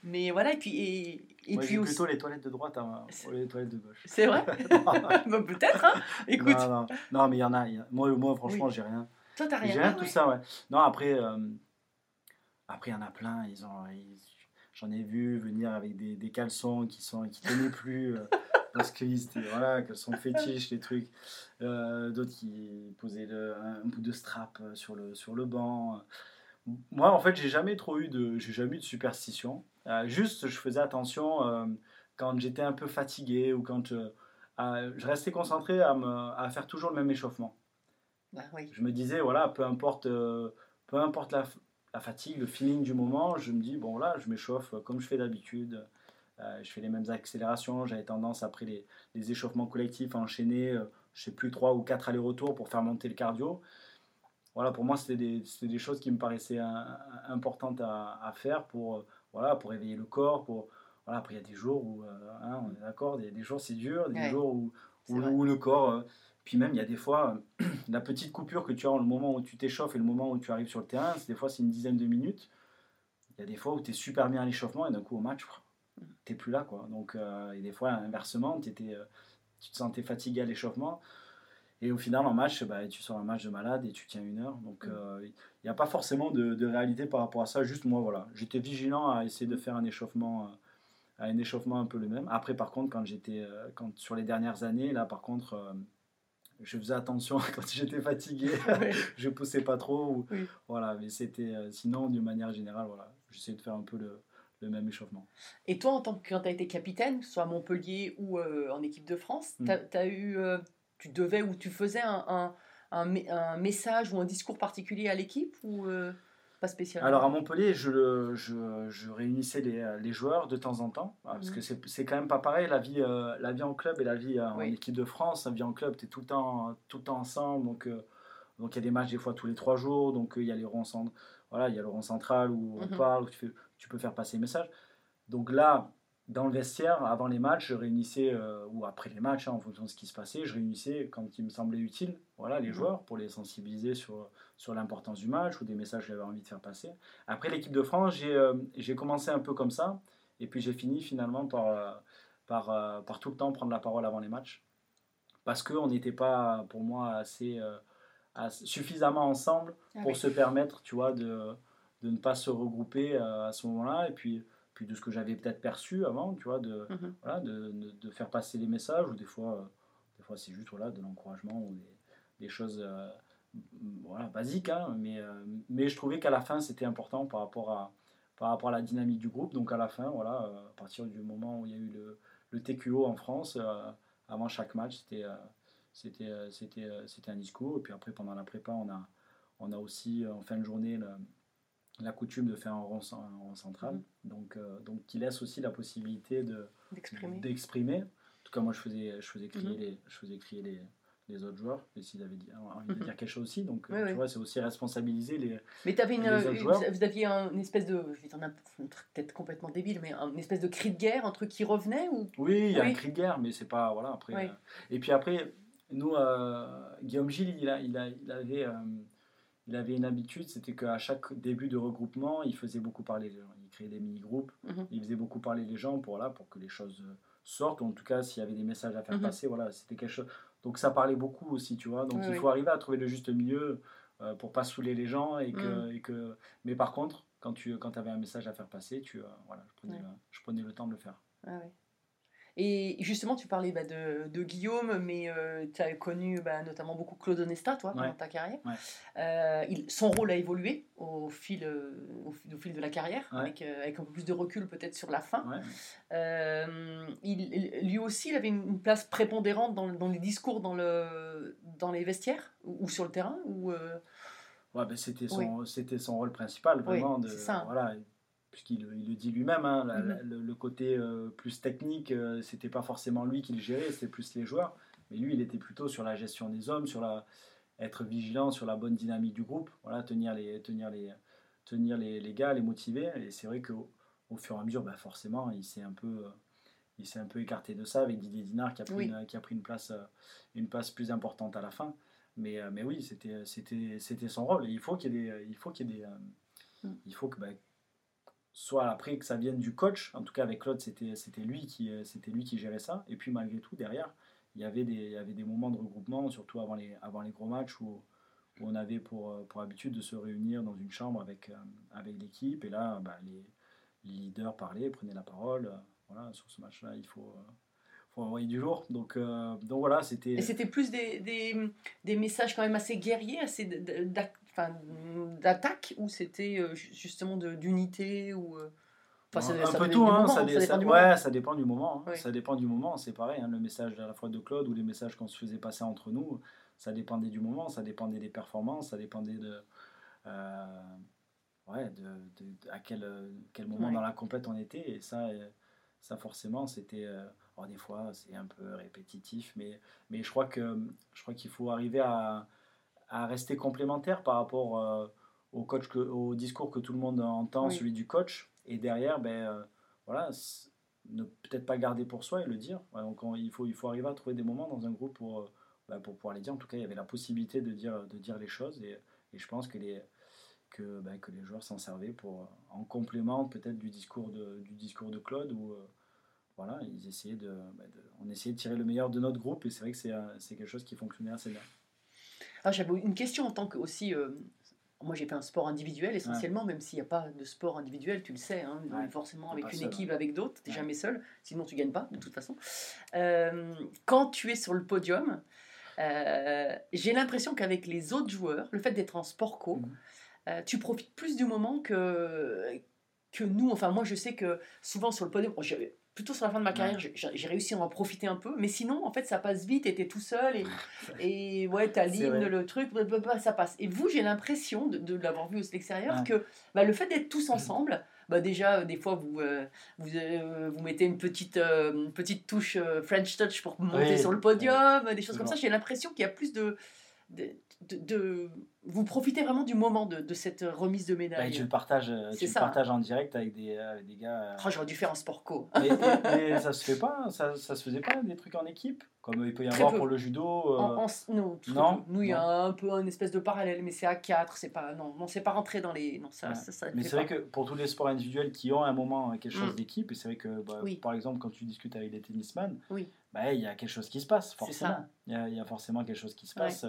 mais voilà, et puis, et, et Moi, puis j'ai aussi. plutôt les toilettes de droite les toilettes de gauche. C'est vrai? [laughs] [laughs] Bah, Peut-être, hein Écoute, non, non. Non, mais il y en a. il y a- Moi, moi franchement, Oui. j'ai rien. Toi, t'as rien. J'ai rien tout ouais. ça, ouais. Non, après, euh, après il y en a plein. Ils ont, j'en ai vu venir avec des, des caleçons qui sont qui tenaient [laughs] plus euh, parce qu'ils étaient voilà, caleçons fétiches, les trucs. Euh, D'autres qui posaient le- un bout de strap sur le sur le banc. Moi, en fait, j'ai jamais trop eu de, j'ai jamais eu de superstition. Euh, juste, je faisais attention euh, quand j'étais un peu fatigué ou quand je restais concentré à, me, à faire toujours le même échauffement Bah oui. je me disais, voilà, peu importe, euh, peu importe la, la fatigue, le feeling du moment, je me dis, bon là, je m'échauffe comme je fais d'habitude. Euh, je fais les mêmes accélérations. J'avais tendance, après les, les échauffements collectifs, à enchaîner, euh, je sais plus, trois ou quatre allers-retours pour faire monter le cardio. Voilà, pour moi, c'était des, des choses qui me paraissaient un- un- importantes à, à faire pour, euh, voilà, pour éveiller le corps. Pour, voilà, après, il y a des jours où, euh, hein, on est d'accord, des, des jours c'est dur, des Ouais, jours où, où, le corps. euh, puis même, il y a des fois, euh, [clears throat] la petite coupure que tu as au moment où tu t'échauffes et le moment où tu arrives sur le terrain, c'est des fois c'est une dizaine de minutes. Il y a des fois où tu es super bien à l'échauffement et d'un coup au match, tu plus là. Quoi. Donc, euh, et des fois, inversement, euh, tu te sentais fatigué à l'échauffement. Et au final, en match, bah, tu sors un match de malade et tu tiens une heure. Donc, Mm. euh, il n'y a pas forcément de, de réalité par rapport à ça. Juste moi, voilà, j'étais vigilant à essayer de faire un échauffement, euh, un échauffement un peu le même. Après, par contre, quand j'étais, quand sur les dernières années, là, par contre, je faisais attention [laughs] quand j'étais fatigué. [laughs] Je poussais pas trop. ou- Oui. Voilà, mais c'était, euh, sinon, d'une manière générale, voilà, j'essayais de faire un peu le, le même échauffement. Et toi, en tant que quand tu as été capitaine, soit à Montpellier ou euh, en équipe de France, Mm. tu as, eu, euh, tu devais ou tu faisais un, un, un, me- un message ou un discours particulier à l'équipe ou euh, pas spécialement Alors à Montpellier, je, je, je réunissais les, les joueurs de temps en temps, ah, parce Mhm. que c'est c'est quand même pas pareil la vie, euh, la vie en club et la vie euh, en équipe de France. La vie en club, tu es tout le temps, tout le temps ensemble, donc euh, donc il y a des matchs des fois tous les trois jours, donc il y a les ronds voilà, il y a le rond central où on Mhm. parle, où tu, fais- tu peux faire passer les messages. Donc là, dans le vestiaire, avant les matchs, je réunissais, euh, ou après les matchs, hein, en fonction de ce qui se passait, je réunissais quand il me semblait utile voilà, les Mhm. joueurs pour les sensibiliser sur, sur l'importance du match ou des messages que j'avais envie de faire passer. Après l'équipe de France, j'ai euh, commencé un peu comme ça, et puis j'ai fini finalement par, euh, par, euh, par tout le temps prendre la parole avant les matchs, parce qu'on n'était pas, pour moi, assez, assez- suffisamment ensemble Ah pour oui. se permettre, tu vois, de, de ne pas se regrouper à ce moment-là, et puis, puis de ce que j'avais peut-être perçu avant, tu vois, de, Mhm. voilà, de, de, de faire passer les messages, ou des fois, euh, des fois c'est juste voilà, de l'encouragement ou des, des choses euh, voilà, basiques, hein, mais, euh, mais je trouvais qu'à la fin c'était important par rapport, à, par rapport à la dynamique du groupe. Donc à la fin, voilà, à partir du moment où il y a eu le, le TQO en France, avant chaque match, c'était c'était un discours. Et puis après, pendant la prépa, on a, on a aussi en fin de journée le- la coutume de faire un rond, cen- un rond central, Mhm. donc, euh, donc qui laisse aussi la possibilité de, D'exprimer. d'exprimer. En tout cas, moi, je faisais, je faisais crier, Mhm. les, je faisais crier les, les autres joueurs, et s'ils avaient dit- envie de Mhm. dire quelque chose aussi. Donc, euh, Oui, tu oui. vois, c'est aussi responsabiliser les. Mais avais une, les autres une- joueurs. vous aviez un- une espèce de, je vais dire peut-être complètement débile, mais un- une espèce de cri de guerre, un truc qui revenait ou? Oui, il y a Oui. un cri de guerre, mais c'est pas. Voilà, après. Euh, et puis après, nous, euh, Guillaume Gilles, il, a, il, a, il, avait, il avait une habitude, c'était qu'à chaque début de regroupement, il faisait beaucoup parler les gens. Il créait des mini-groupes, Mhm. il faisait beaucoup parler les gens pour, voilà, pour que les choses euh, sortent, ou en tout cas, s'il y avait des messages à faire Mhm. passer, voilà, c'était quelque chose. Donc ça parlait beaucoup aussi, tu vois. Donc Oui, il oui. faut arriver à trouver le juste milieu euh, pour pas saouler les gens. Et que, Mhm. et que... Mais par contre, quand tu quand avais un message à faire passer, tu, euh, voilà, je, prenais Ouais. le, je prenais le temps de le faire. Ah ouais. Et justement, tu parlais bah, de, de Guillaume, mais tu as connu bah, notamment beaucoup Claude Onesta, toi, pendant Ouais. ta carrière. Ouais. Euh, il- son rôle a évolué au fil, euh, au, fil- au fil de la carrière, Ouais. avec, euh, avec un peu plus de recul peut-être sur la fin. Euh, il, lui aussi, il avait une place prépondérante dans, le- dans les discours dans, le, dans les vestiaires ou, ou sur le terrain ou, euh, Ouais, ben, c'était son, c'était son rôle principal, vraiment. de, c'est ça. Voilà, puisqu'il il le dit lui-même, hein, Mhm. le, le côté euh, plus technique, euh, c'était pas forcément lui qui le gérait, c'était plus les joueurs. Mais lui, il était plutôt sur la gestion des hommes, sur la, être vigilant sur la bonne dynamique du groupe, voilà, tenir les, tenir les, tenir les, les gars, les motiver. Et c'est vrai qu'au au fur et à mesure, bah forcément, il s'est un peu, euh, il s'est un peu écarté de ça avec Didier Dinard qui a pris, Oui. une, qui a pris une place, euh, une place plus importante à la fin. Mais, mais oui, c'était, c'était, c'était son rôle. Et il faut qu'il y ait des, il faut qu'il y ait des, Mm. il faut que bah, soit après que ça vienne du coach. En tout cas avec Claude, c'était, lui qui, euh, lui qui gérait ça. Et puis malgré tout derrière, il y avait des, il y avait des moments de regroupement, surtout avant les, avant les gros matchs où, on avait pour, euh, pour habitude de se réunir dans une chambre avec, euh, avec l'équipe. Et là, bah, les, leaders parlaient, prenaient la parole. voilà, sur ce match-là, il faut, faut envoyer du lourd. Donc, donc voilà, c'était. C'était plus des, des, des messages quand même assez guerriers, assez d- d- d'ac- enfin, d'attaque, ou c'était euh, ju- justement d'unité ou euh, enfin, ça- un ça peu tout, hein, moment, ça, ça dé- dépend du ouais, moment. ça dépend du moment. hein, Oui. Ça dépend du moment, c'est pareil. hein, le message à la fois de Claude ou les messages qu'on se faisait passer entre nous, ça dépendait du moment, ça dépendait des performances, ça dépendait de, euh, ouais, de, de- de- à quel, euh, quel moment Ouais. dans la compète on était. Et ça, ça forcément, c'était. alors des fois, c'est un peu répétitif, mais, mais je crois que je crois qu'il faut arriver à, à rester complémentaire par rapport euh, au coach que, au discours que tout le monde entend, Oui. celui du coach, et derrière, ben euh, voilà, ne peut-être pas garder pour soi et le dire. Ouais, donc on- il faut il faut arriver à trouver des moments dans un groupe pour euh, ben, pour pouvoir les dire. En tout cas, il y avait la possibilité de dire de dire les choses et, et je pense que les que, ben, que les joueurs s'en servaient pour en complément peut-être du discours de du discours de Claude où voilà, ils essayaient de, ben, de- on essayait de tirer le meilleur de notre groupe et c'est vrai que c'est quelque chose qui fonctionnait assez bien. Ah, J'avais une question en tant que aussi. euh, moi, j'ai fait un sport individuel essentiellement, même s'il n'y a pas de sport individuel, tu le sais, hein, Ouais, forcément avec une seul, équipe, avec d'autres, tu n'es jamais seul, sinon tu gagnes pas, de toute façon. Euh, quand tu es sur le podium, euh, j'ai l'impression qu'avec les autres joueurs, le fait d'être en sport co, Mhm. tu profites plus du moment que, que nous. Enfin, moi, je sais que souvent sur le podium, bon, plutôt sur la fin de ma carrière, j'ai- réussi à en profiter un peu, mais sinon, en fait, ça passe vite et t'es tout seul et, [laughs] et ouais, t'as l'hymne, le truc, blablabla, ça passe. Et vous, j'ai l'impression, de, de l'avoir vu aussi l'extérieur, Ouais. que bah, le fait d'être tous ensemble, bah, déjà, euh, des fois, vous, euh, vous, euh, vous mettez une petite, euh, une petite touche French Touch pour monter Oui. sur le podium, des choses comme ça. J'ai l'impression qu'il y a plus de, de, de- de- Vous profitez vraiment du moment de, de cette remise de Bah, médaille. tu le partages, euh, tu le partages en direct avec des, euh, avec des gars. euh, Oh, J'aurais dû faire un sport co. mais, ça se fait pas, ça, ça se faisait pas des trucs en équipe, comme il peut y Très avoir peu. pour le judo. euh, En- en- non, non, nous il y a un peu une espèce de parallèle, mais c'est à 4, c'est pas non, non c'est pas rentré dans les non ça Ouais. ça, ça Mais c'est vrai que pour tous les sports individuels qui ont à un moment quelque chose Mm. d'équipe, et c'est vrai que bah, Oui. par exemple quand tu discutes avec des tennisman, Oui. bah, il y a quelque chose qui se passe C'est forcément. ça. Il y, a, il y a forcément quelque chose qui se passe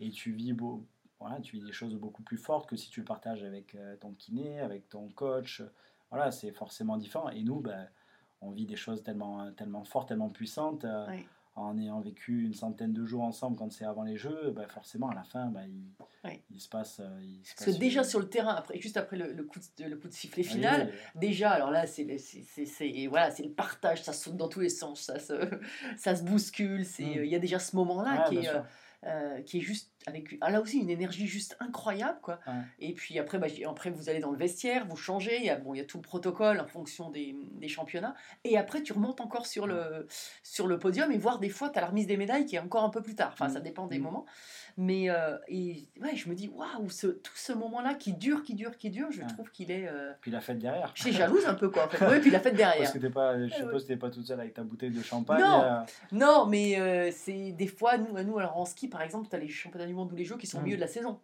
et tu vis, beau, voilà, tu vis des choses beaucoup plus fortes que si tu le partages avec euh, ton kiné, avec ton coach. Voilà, c'est forcément différent. Et nous, bah, on vit des choses tellement, tellement fortes, tellement puissantes. euh. En ayant vécu une centaine de jours ensemble quand c'est avant les jeux, bah, forcément à la fin, bah, il, se passe. euh, il se Parce que déjà sur le terrain après juste après le, le coup de, le coup de sifflet Ah final, oui, déjà alors là c'est le- voilà, le partage, ça saute dans tous les sens, ça se [laughs] ça se bouscule, c'est Mm. il y a déjà ce moment là Ouais, qui est. euh, qui est juste avec là aussi une énergie juste incroyable quoi. Ouais. Et puis après bah, après vous allez dans le vestiaire, vous changez, il y a bon il y a tout le protocole en fonction des, des championnats et après tu remontes encore sur le sur le podium et voir des fois tu as la remise des médailles qui est encore un peu plus tard. Enfin ça Mm. dépend des Mm. moments. Mais euh, et ouais, je me dis waouh, ce, tout ce moment là qui dure qui dure qui dure, je Ouais. trouve qu'il est euh, Puis la fête derrière. je suis jalouse un peu quoi en fait. Ouais, puis la fête derrière. Parce que t'es pas, je suppose que t'es pas toute seule avec ta bouteille de champagne. Non. euh, Non, mais c'est des fois, nous, nous, alors en ski, par exemple, tu as les championnats du monde ou les jeux qui sont au Mm. milieu de la saison.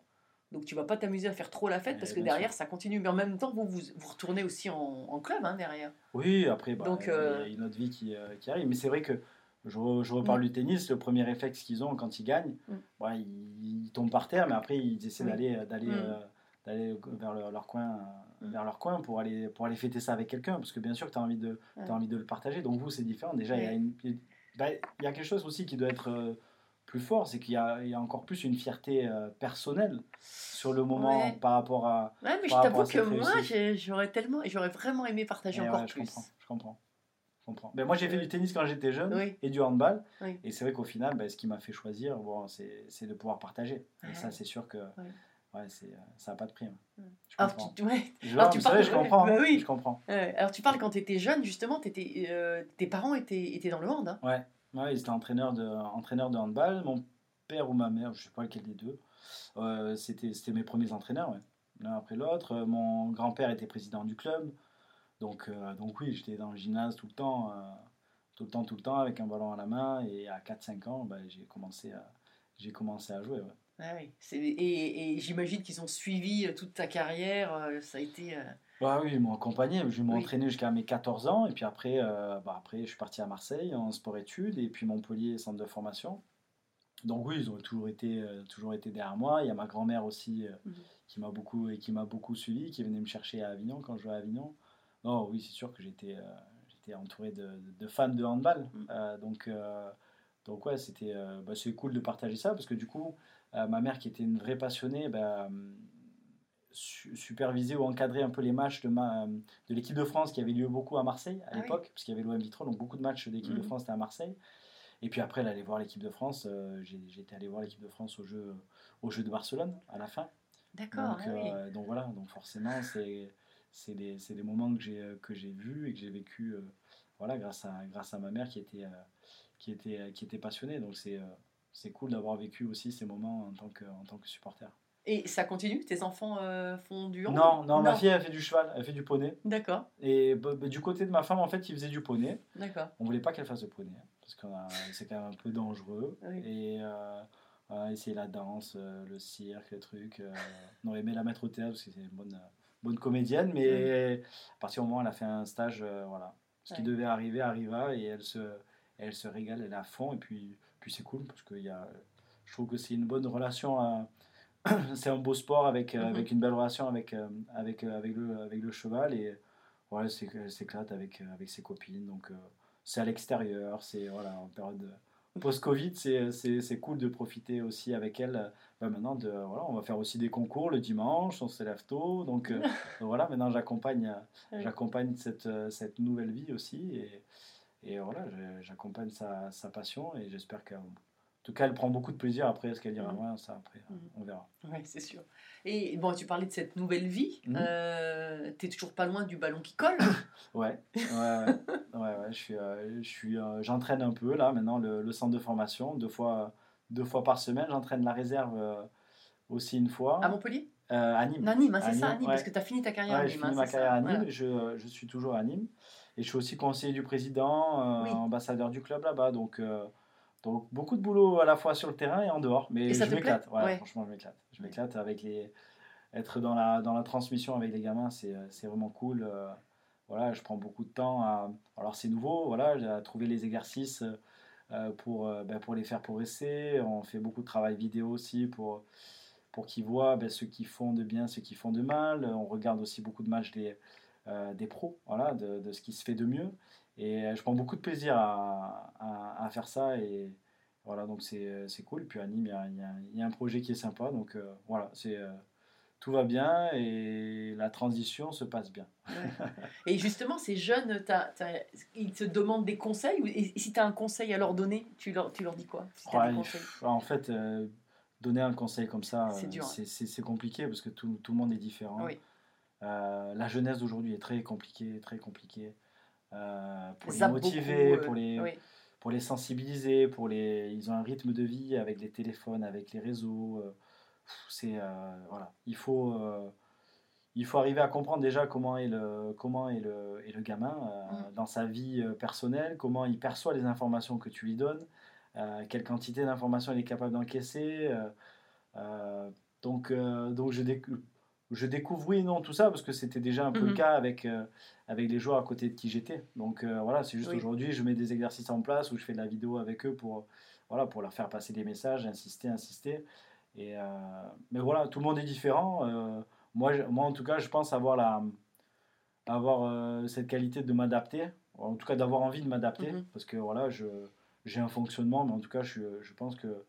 Donc tu vas pas t'amuser à faire trop la fête Ouais, parce que derrière, ça continue. Mais en même temps, vous, vous, vous retournez aussi en, en club hein, derrière. Oui, après, bah, Donc, il y a une autre vie qui, qui arrive. Mais c'est vrai que je, re- je reparle Mm. du tennis, le premier réflexe qu'ils ont quand ils gagnent, Mm. ouais, ils, ils tombent par terre, mais après ils essaient d'aller d'aller euh, d'aller vers leur, leur coin vers leur coin pour aller pour aller fêter ça avec quelqu'un parce que bien sûr tu as envie de envie le partager donc vous c'est différent déjà il y a une bah, il y a quelque chose aussi qui doit être euh, plus fort c'est qu'il y a, il y a encore plus une fierté euh, personnelle sur le moment Ouais. par rapport à Ouais, mais je t'avoue que moi, j'aurais tellement, j'aurais vraiment aimé partager Eh encore ouais, plus. je comprends. Je comprends. Ben, moi, j'ai fait Euh, du tennis quand j'étais jeune oui. et du handball. Oui. Et c'est vrai qu'au final, ben, ce qui m'a fait choisir, bon, c'est de pouvoir partager. Et Ouais. ça, c'est sûr que ouais, c'est, euh, ça n'a pas de prix. Je Alors, comprends. tu, ouais. Alors, vrai, parles- je comprends. bah oui. Je comprends. Ouais, alors tu parles quand tu étais jeune, justement, euh, tes parents étaient, étaient dans le hand. hein. Ouais, ouais ils étaient entraîneurs de, entraîneurs de handball. Mon père ou ma mère, je sais pas lequel des deux, euh, c'était, mes premiers entraîneurs, ouais. l'un après l'autre. Mon grand-père était président du club. Donc, euh, donc oui, j'étais dans le gymnase tout le temps, euh, tout le temps, tout le temps, avec un ballon à la main. Et à 4-5 ans, bah, j'ai, commencé à, j'ai commencé à jouer. ouais. Ah oui. C'est- Et, et j'imagine qu'ils ont suivi euh, toute ta carrière. Ça a été. euh, Bah oui, ils m'ont accompagné. Je m'ai Oui. entraîné jusqu'à mes 14 ans. Et puis après, bah après, je suis parti à Marseille en sport-études. Et puis Montpellier, centre de formation. Donc oui, ils ont toujours été, euh, toujours été derrière moi. Il y a ma grand-mère aussi euh, Mhm. qui m'a beaucoup, et qui m'a beaucoup suivi, qui venait me chercher à Avignon quand je jouais à Avignon. Non, oui, c'est sûr que j'étais euh, j'étais entouré de, de fans de handball. Mhm. Euh, donc, euh, donc ouais, c'était bah, c'est cool de partager ça parce que du coup, ma mère qui était une vraie passionnée, bah, su- supervisait ou encadrait un peu les matchs de, ma, de l'équipe de France qui avait lieu beaucoup à Marseille à Ah oui. l'époque, parce qu'il y avait l'OM Vitrolles, donc beaucoup de matchs d'équipe de Mhm. France étaient à Marseille. Et puis après, elle allait voir l'équipe de France. euh, j'étais allé voir l'équipe de France au jeu, au jeu de Barcelone à la fin. D'accord. Donc, ah oui. euh, donc voilà, donc forcément, c'est, c'est, des, c'est des moments que j'ai, que j'ai vus et que j'ai vécu euh, voilà, grâce, à, grâce à ma mère qui était, euh, qui était, qui était passionnée. Donc c'est, euh, c'est cool d'avoir vécu aussi ces moments en tant que, en tant que supporter. Et ça continue? Tes enfants euh, font du hand? Non, non, ma fille, elle fait du cheval, elle fait du poney. D'accord, Et bah, bah, du côté de ma femme, en fait, il faisait du poney. d'accord. On voulait pas qu'elle fasse de poney, hein, parce que c'est quand même un peu dangereux. Oui. Et euh, voilà, essayer la danse, euh, le cirque, le truc. euh, on aurait aimé la mettre au théâtre, parce que c'est une bonne, euh, bonne comédienne, mais à partir du moment où elle a fait un stage, euh, voilà. Ce qui Ouais. devait arriver arriva, et elle se, elle se régale, elle est à fond. Et puis, puis c'est cool, parce que y a, je trouve que c'est une bonne relation [clears throat] c'est un beau sport avec, euh, avec une belle relation avec, euh, avec, avec, le, avec le cheval et voilà, elle s'éclate avec, avec ses copines. Donc c'est à l'extérieur, c'est voilà, en période de- post-Covid, c'est- cool de profiter aussi avec elle. bah, maintenant, de, voilà, on va faire aussi des concours le dimanche, on se lève tôt. Donc, euh, [laughs] donc voilà, maintenant j'accompagne Oui. j'accompagne cette, cette nouvelle vie aussi et, et voilà, j'accompagne sa, sa passion et j'espère qu'en tout cas elle prend beaucoup de plaisir après ce qu'elle dira loin, ça après Mhm. on verra. Oui, c'est sûr. Et bon, tu parlais de cette nouvelle vie. Mhm. Euh, T'es toujours pas loin du ballon qui colle [coughs] Ouais, ouais, ouais, je suis, euh, je suis, euh, j'entraîne un peu là maintenant le, le centre de formation deux fois, deux fois par semaine. J'entraîne la réserve aussi une fois à Montpellier? À Nîmes. Non, Nîmes, hein, c'est ça, à Nîmes, ouais. parce que tu as fini ta carrière à je Nîmes. finis hein, ma carrière ça, à Nîmes. voilà. Je, je suis toujours à Nîmes et je suis aussi conseiller du président, Oui. ambassadeur du club là-bas. Donc, donc beaucoup de boulot à la fois sur le terrain et en dehors. Mais je te m'éclate. Ouais, Ouais. Franchement, je m'éclate. Je m'éclate avec les être dans la dans la transmission avec les gamins, c'est euh, vraiment cool. euh, voilà, je prends beaucoup de temps à. Alors c'est nouveau, voilà, à trouver les exercices euh, pour euh, ben, pour les faire progresser. On fait beaucoup de travail vidéo aussi pour pour qu'ils voient ben, ceux qui font de bien, ceux qui font de mal. On regarde aussi beaucoup de matchs des, des pros, voilà, de, de ce qui se fait de mieux. Et euh, je prends beaucoup de plaisir à, à, à faire ça. Et voilà, donc c'est c'est cool. Puis à Nîmes, il y a, y y un projet qui est sympa. Donc euh, voilà, c'est euh, tout va bien et la transition se passe bien. Et justement, ces jeunes, ils te demandent des conseils. Et si tu as un conseil à leur donner, tu leur, tu leur dis quoi si Ouais, en fait, euh, donner un conseil comme ça, C'est euh, hein. compliqué parce que tout, tout le monde est différent. Oui. Euh, la jeunesse d'aujourd'hui est très compliquée, très compliquée. Euh, pour les motiver, beaucoup, euh, pour, les, oui. pour les sensibiliser, pour les, ils ont un rythme de vie avec les téléphones, avec les réseaux. euh, c'est voilà, il faut, il faut arriver à comprendre déjà comment est le, comment est le, est le gamin euh, Mm. dans sa vie personnelle, comment il perçoit les informations que tu lui donnes, euh, quelle quantité d'informations il est capable d'encaisser. euh, donc, donc je, je découvre, oui non, tout ça, parce que c'était déjà un peu le Mhm. cas avec, euh, avec les joueurs à côté de qui j'étais. Donc euh, voilà, c'est juste Oui. aujourd'hui, je mets des exercices en place où je fais de la vidéo avec eux pour, voilà, pour leur faire passer des messages, insister, insister. Et, euh, mais voilà, tout le monde est différent. moi, je- moi, en tout cas, je pense avoir, la, avoir cette qualité de m'adapter, en tout cas d'avoir envie de m'adapter, Mhm. parce que voilà, je, j'ai un fonctionnement, mais en tout cas, je, je pense que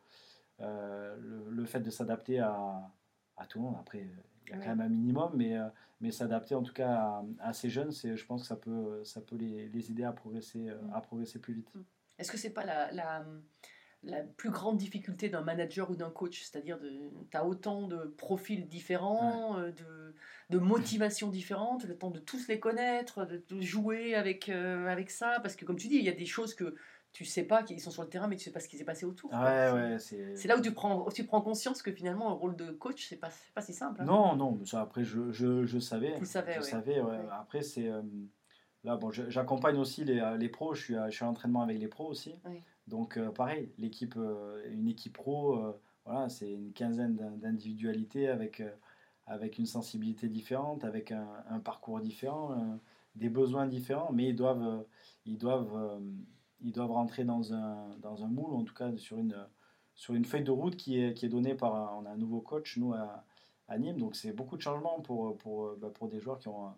le, le fait de s'adapter à, à tout le monde, après, il y a quand même un minimum, mais, euh, mais s'adapter en tout cas à, à ces jeunes, c'est, je pense que ça peut, ça peut les, les aider à progresser, euh, Mhm. à progresser plus vite. Est-ce que c'est pas la, la, la plus grande difficulté d'un manager ou d'un coach, c'est-à-dire tu as autant de profils différents, euh, de, de motivations différentes, le temps de tous les connaître, de, de jouer avec, euh, avec ça, parce que comme tu dis, il y a des choses que tu sais pas qu'ils sont sur le terrain, mais tu sais pas ce qui s'est passé autour. Ouais, C'est- ouais, c'est. C'est là où tu prends, où tu prends conscience que finalement, le rôle de coach, c'est pas, c'est pas si simple. hein. Non, non, mais ça après je, je, je savais. Tu savais, je ouais. savais, ouais. Après c'est euh, là bon, j'accompagne aussi les, euh, les pros. Je suis, à- je suis à l'entraînement avec les pros aussi. Oui. Donc euh, pareil, l'équipe, euh, une équipe pro, voilà, c'est une quinzaine d'in- d'individualités avec avec une sensibilité différente, avec un, un parcours différent, des besoins différents, mais ils doivent ils doivent ils doivent rentrer dans un dans un moule, en tout cas sur une sur une feuille de route qui est qui est donnée par un, on a un nouveau coach nous à, à Nîmes, donc c'est beaucoup de changements pour pour bah, pour des joueurs qui ont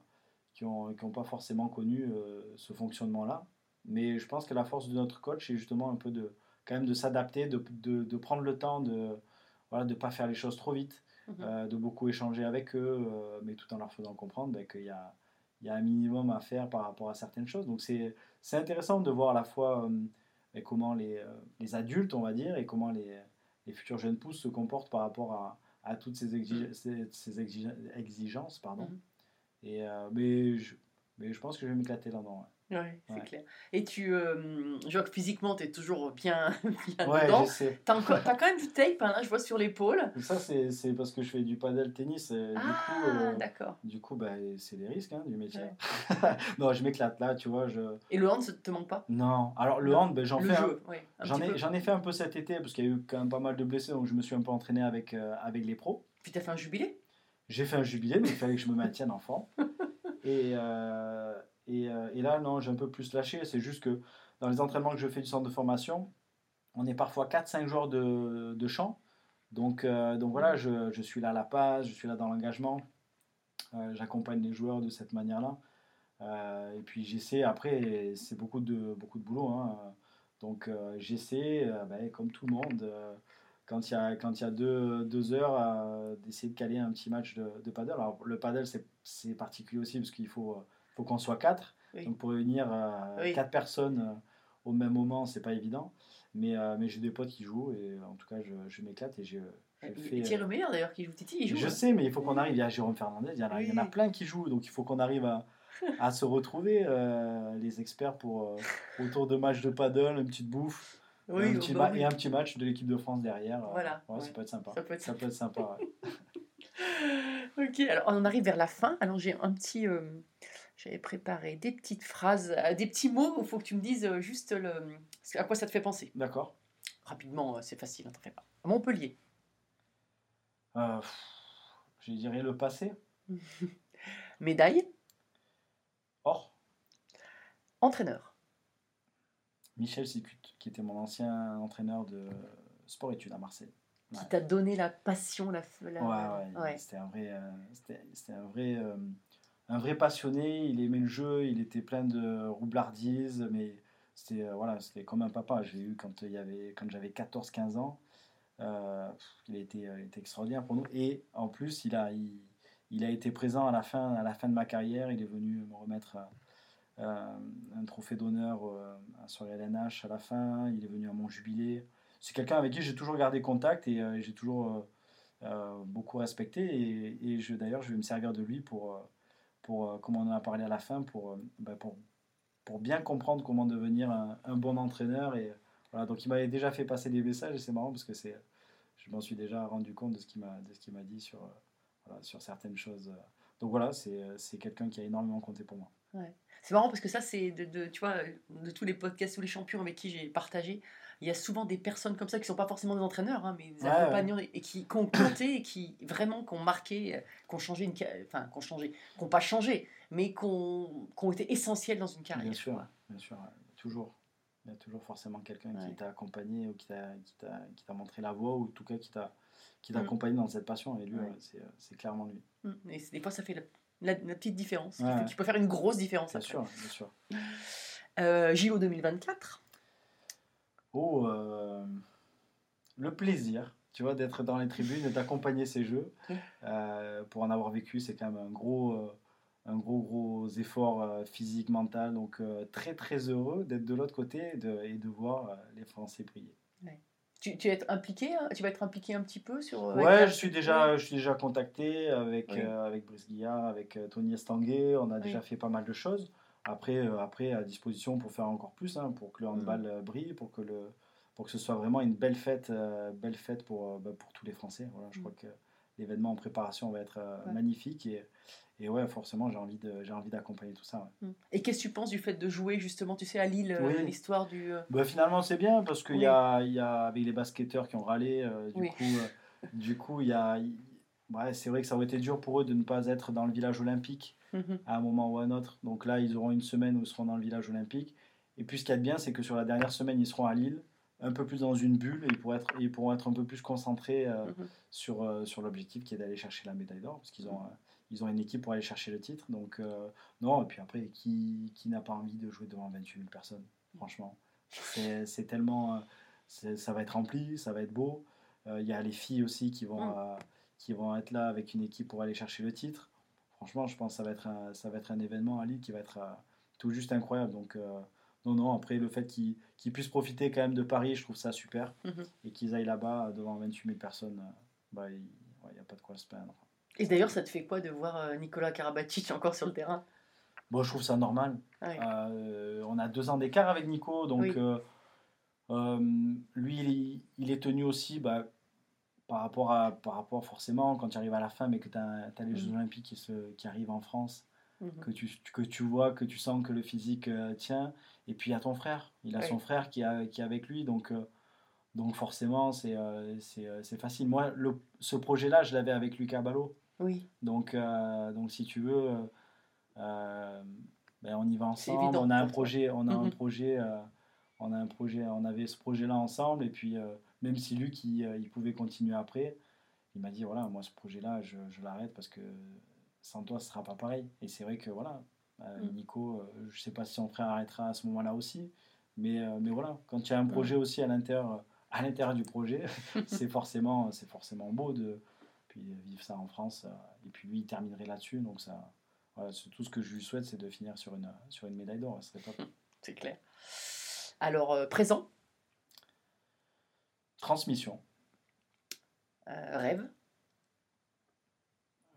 qui ont qui ont pas forcément connu euh, ce fonctionnement-là. Mais je pense que la force de notre coach, c'est justement un peu de quand même de s'adapter, de, de, de prendre le temps de voilà, de pas faire les choses trop vite, Mhm. euh, de beaucoup échanger avec eux, euh, mais tout en leur faisant comprendre ben, qu'il y a, il y a un minimum à faire par rapport à certaines choses. Donc c'est intéressant de voir à la fois euh, comment les, euh, les adultes, on va dire, et comment les, les futurs jeunes pousses se comportent par rapport à, à toutes ces, exige- ces, ces exige- exigences. Pardon. Mhm. Et, euh, mais, je, mais je pense que je vais m'éclater là-dedans. ouais. Ouais, c'est Ouais. clair. Et tu, euh, je vois que physiquement, tu es toujours bien, [laughs] bien Ouais, dedans. T'as quand même du tape, hein, je vois sur l'épaule. Ça, c'est parce que je fais du paddle tennis. et Ah, euh, d'accord. du coup bah, c'est des risques hein, du métier. Ouais. [laughs] non, je m'éclate là, tu vois. Je... Et le hand, ça te manque pas? Non, alors le Non. hand, ben, j'en fais. un- jeu, oui. J'en ai, fait un peu cet été parce qu'il y a eu quand même pas mal de blessés, donc je me suis un peu entraîné avec, euh, avec les pros. Puis t'as fait un jubilé? J'ai fait un jubilé, mais il fallait que je me maintienne en forme. [laughs] Et, euh, et, euh, et là, non, j'ai un peu plus lâché. C'est juste que dans les entraînements que je fais du centre de formation, on est parfois 4-5 joueurs de, de champ. Donc, euh, donc voilà, je, je suis là à la passe, je suis là dans l'engagement. Euh, J'accompagne les joueurs de cette manière-là. Et puis j'essaie, après, c'est beaucoup de, beaucoup de boulot. hein. Donc j'essaie, ben, comme tout le monde, quand il y a, quand y a deux, deux heures, d'essayer de caler un petit match de, de paddle. Alors le paddle, c'est- particulier aussi parce qu'il faut, faut qu'on soit quatre. Oui. Donc pour réunir euh, Oui. quatre personnes euh, au même moment, c'est pas évident. Mais, euh, mais j'ai des potes qui jouent et en tout cas, je, je m'éclate et Et fais. Thierry Meilleur d'ailleurs qui joue Titi, il joue. Je hein. sais, mais il faut qu'on arrive. Il y a Jérôme Fernandez, il y en a, il y en a plein qui jouent, donc il faut qu'on arrive à, à se retrouver, euh, les experts, pour, euh, autour de matchs de paddle, une petite bouffe, Oui, un petit oui. et un petit match de l'équipe de France derrière. Voilà, ouais, ouais. Ça peut être sympa. Ça peut être Ça peut être sympa. ouais. [laughs] Ok, alors on en arrive vers la fin. Alors j'ai un petit. euh, J'avais préparé des petites phrases, euh, des petits mots. Il faut que tu me dises euh, juste le, à quoi ça te fait penser. D'accord. Rapidement, euh, c'est facile, hein, t'en fais pas. Montpellier, Euh, je dirais le passé. [laughs] médaille, Or, entraîneur, Michel Sicut, qui était mon ancien entraîneur de sport-études à Marseille. qui t'a donné la passion, la. la- Ouais, ouais, ouais. C'était un vrai, euh, c'était, c'était un vrai, euh, un vrai passionné. Il aimait le jeu. Il était plein de roublardise, mais c'était, euh, voilà, c'était comme un papa. Je l'ai eu quand il quand j'avais 14-15 ans. Euh, il a été, euh, extraordinaire pour nous. Et en plus, il a, il, a été présent à la fin, à la fin de ma carrière. Il est venu me remettre un trophée d'honneur euh, sur les LNH à la fin. Il est venu à mon jubilé. C'est quelqu'un avec qui j'ai toujours gardé contact et j'ai toujours beaucoup respecté. Et, et d'ailleurs, je vais me servir de lui pour, pour euh, comme on en a parlé à la fin, pour, euh, bah, pour, pour bien comprendre comment devenir un, bon entraîneur. Et voilà, donc il m'avait déjà fait passer des messages et c'est marrant parce que je m'en suis déjà rendu compte de ce qu'il m'a, de dit sur, euh, voilà, sur certaines choses. Donc voilà, c'est, quelqu'un qui a énormément compté pour moi. C'est marrant parce que ça, c'est de, de- de tous les podcasts, tous les champions avec qui j'ai partagé, il y a souvent des personnes comme ça qui sont pas forcément des entraîneurs, hein, mais des Ouais, accompagnants et qui, qui ont compté et qui vraiment qui ont marqué, euh, qui ont changé une, enfin, qui ont changé, qui n'ont pas changé, mais qui ont, qui ont été essentiels dans une carrière. Bien sûr, bien sûr, toujours. Il y a toujours forcément quelqu'un qui t'a accompagné ou qui t'a, montré la voie ou en tout cas qui t'a, qui Mm. accompagné dans cette passion. Et lui, Ouais. ouais, c'est, clairement lui. Mm. Et des fois, ça fait la, la- la petite différence, qui, fait- peut faire une grosse différence. Bien après. sûr, bien sûr. Euh, JO 2024, Oh, euh, le plaisir, tu vois, d'être dans les tribunes et d'accompagner ces jeux. Euh, pour en avoir vécu, c'est quand même un gros, euh, un gros, gros effort physique, mental. Donc, très, très heureux d'être de l'autre côté et de, et de voir les Français briller. Tu, tu, vas être impliqué, hein, tu vas être impliqué un petit peu sur. euh, Ouais, je suis déjà, je suis déjà contacté avec, Oui. euh, avec Brice Guillard, avec Tony Estanguet. On a Oui. déjà fait pas mal de choses. Après, euh, après à disposition pour faire encore plus, hein, pour que le handball euh, brille, pour que, le, pour que ce soit vraiment une belle fête, euh, belle fête pour, bah, pour tous les Français. Voilà, je Mm. crois que l'événement en préparation va être Ouais. magnifique. Et, et ouais, forcément, j'ai envie de- j'ai envie d'accompagner tout ça. ouais. Mm. Et qu'est-ce que tu penses du fait de jouer justement, tu sais, à Lille, Oui. l'histoire du. Bah, finalement, c'est bien parce qu'il Oui. y, a, y a, avec les basketteurs qui ont râlé, euh, du Oui. coup, euh, du coup il y a, ouais, c'est vrai que ça aurait été dur pour eux de ne pas être dans le village olympique mhm. à un moment ou à un autre. Donc là, ils auront une semaine où ils seront dans le village olympique. Et puis, ce qu'il y a de bien, c'est que sur la dernière semaine, ils seront à Lille, un peu plus dans une bulle, et ils pourront être, ils pourront être un peu plus concentrés euh, Mhm. sur, euh, sur l'objectif qui est d'aller chercher la médaille d'or, parce qu'ils ont, euh, ils ont une équipe pour aller chercher le titre. Donc, non, et puis après, qui, qui n'a pas envie de jouer devant 28 000 personnes Franchement, c'est tellement. ça va être rempli, ça va être beau. Il y a les filles aussi qui vont, Mm. qui vont être là avec une équipe pour aller chercher le titre. Franchement, je pense que ça va être un, ça va être un événement à Lille qui va être euh, tout juste incroyable. Donc, euh, non, non, après, le fait qu'ils puissent profiter quand même de Paris, je trouve ça super. Mhm. Et qu'ils aillent là-bas euh, devant 28 000 personnes, bah, il n'y a pas de quoi se plaindre. Et d'ailleurs, ça te fait quoi de voir Nicolas Karabatic [laughs] encore sur le terrain? Bon, je trouve ça normal. Euh, on a deux ans d'écart avec Nico, donc Oui. euh, euh, lui, il est, il est tenu aussi bah, par, rapport à, par rapport forcément, quand tu arrives à la fin, mais que tu as, les Jeux Mhm. Olympiques qui, se, qui arrivent en France, Mhm. que tu, que tu vois, que tu sens que le physique euh, tient, et puis il y a ton frère, il a Oui. son frère qui, a, qui est avec lui, donc, euh, donc forcément, c'est euh, c'est, facile. Moi, le, ce projet-là, je l'avais avec Lucas Ballot. Oui, Donc, donc si tu veux, ben, on y va ensemble. évident On a un projet, on a un Mhm. projet, on a un projet, on avait ce projet-là ensemble. Et puis, même si lui, qui, euh, il pouvait continuer après, il m'a dit voilà, moi ce projet-là, je, je l'arrête parce que sans toi, ce sera pas pareil. Et c'est vrai que voilà, euh, Mhm. Nico, euh, je sais pas si son frère arrêtera à ce moment-là aussi, mais, euh, mais voilà, quand tu as un Mhm. projet aussi à l'intérieur, à l'intérieur du projet, [laughs] c'est forcément, c'est forcément beau de puis vivre ça en France. et puis lui, il terminerait là-dessus. Donc ça, voilà, tout ce que je lui souhaite, c'est de finir sur une, sur une médaille d'or. Ce serait top. c'est clair. Alors, présent, Transmission. euh, rêve,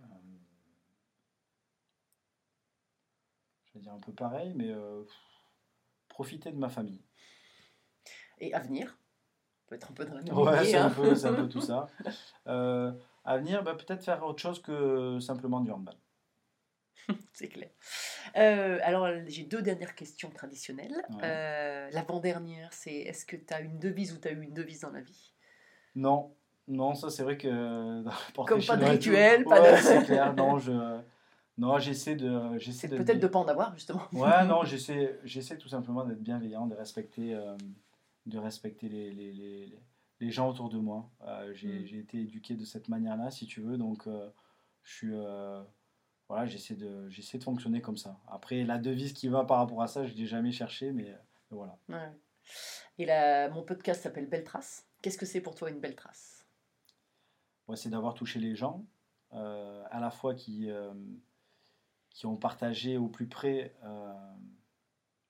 Euh, je vais dire un peu pareil, mais euh, profiter de ma famille. et avenir. Peut être un peu dans la Ouais, idée, c'est un, hein. peu- un peu [laughs] tout ça. Euh, à venir, bah, peut-être faire autre chose que simplement du handball. [laughs] C'est clair. Euh, alors, j'ai deux dernières questions traditionnelles. Ouais. Euh, L'avant-dernière, c'est est-ce que tu as une devise ou tu as eu une devise dans la vie? Non, non, ça c'est vrai que. porter Comme pas de rituel, pas Ouais, de- c'est clair. Non, je. Non, j'essaie de. J'essaie de peut-être de pas en avoir, justement. Ouais, non, [laughs] j'essaie, j'essaie tout simplement d'être bienveillant, de respecter, euh, de respecter les, les, les, les- gens autour de moi. Euh, j'ai, Mm. j'ai été éduqué de cette manière-là, si tu veux, donc euh, je suis, euh, voilà, j'essaie de, j'essaie de fonctionner comme ça. Après, la devise qui va par rapport à ça, je l'ai jamais cherché, mais, mais voilà. Ouais. Et là, mon podcast s'appelle Belle Trace. Qu'est-ce que c'est pour toi une belle trace? Ouais, c'est d'avoir touché les gens, euh, à la fois qui, euh, qui ont partagé au plus près euh,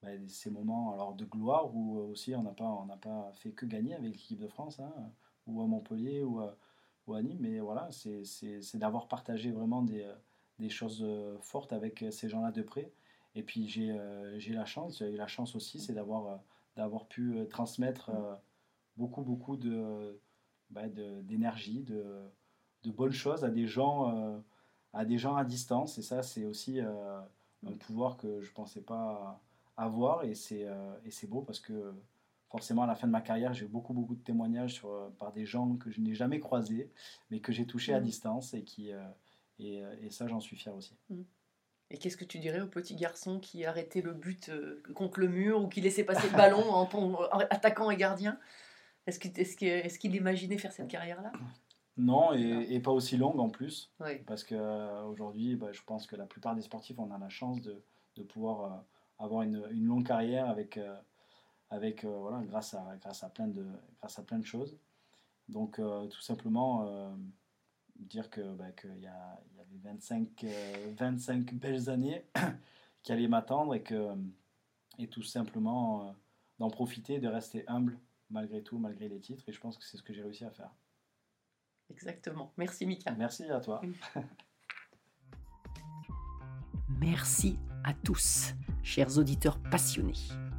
bah, ces moments alors, de gloire où aussi on n'a pas, on n'a pas fait que gagner avec l'équipe de France, hein, ou à Montpellier ou à, ou à Nîmes, mais voilà, c'est, c'est, c'est d'avoir partagé vraiment des, des choses euh, fortes avec euh, ces gens-là de près. Et puis j'ai, euh, la chance, j'ai eu la chance aussi, c'est d'avoir, d'avoir pu transmettre beaucoup, beaucoup de, bah, de- d'énergie, de, de bonnes choses à des gens, à des gens à distance. Et ça, c'est aussi un pouvoir que je ne pensais pas avoir. Et c'est, et c'est beau parce que forcément, à la fin de ma carrière, j'ai eu beaucoup, beaucoup de témoignages sur, par des gens que je n'ai jamais croisés, mais que j'ai touchés à Mhm. distance. Et, qui, et, euh, et ça, j'en suis fier aussi. Et qu'est-ce que tu dirais au petit garçon qui arrêtait le but euh, contre le mur ou qui laissait passer le ballon en, pon- en attaquant et gardien? Est-ce qu'il est est imaginait faire cette carrière-là? Non, et, et pas aussi longue en plus. Oui. Parce qu'aujourd'hui, je pense que la plupart des sportifs, on a la chance de, de pouvoir euh, avoir une, une longue carrière avec, euh, avec, euh, voilà, grâce, à, grâce, à plein de, grâce à plein de choses. Donc, euh, tout simplement, euh, dire que, bah, qu'il y, a- il y avait 25, euh, 25 belles années [coughs] qui allaient m'attendre et, que, et tout simplement euh, d'en profiter, de rester humble malgré tout, malgré les titres. Et je pense que c'est ce que j'ai réussi à faire. Exactement. Merci Mika. Merci à toi. Merci à tous, chers auditeurs passionnés.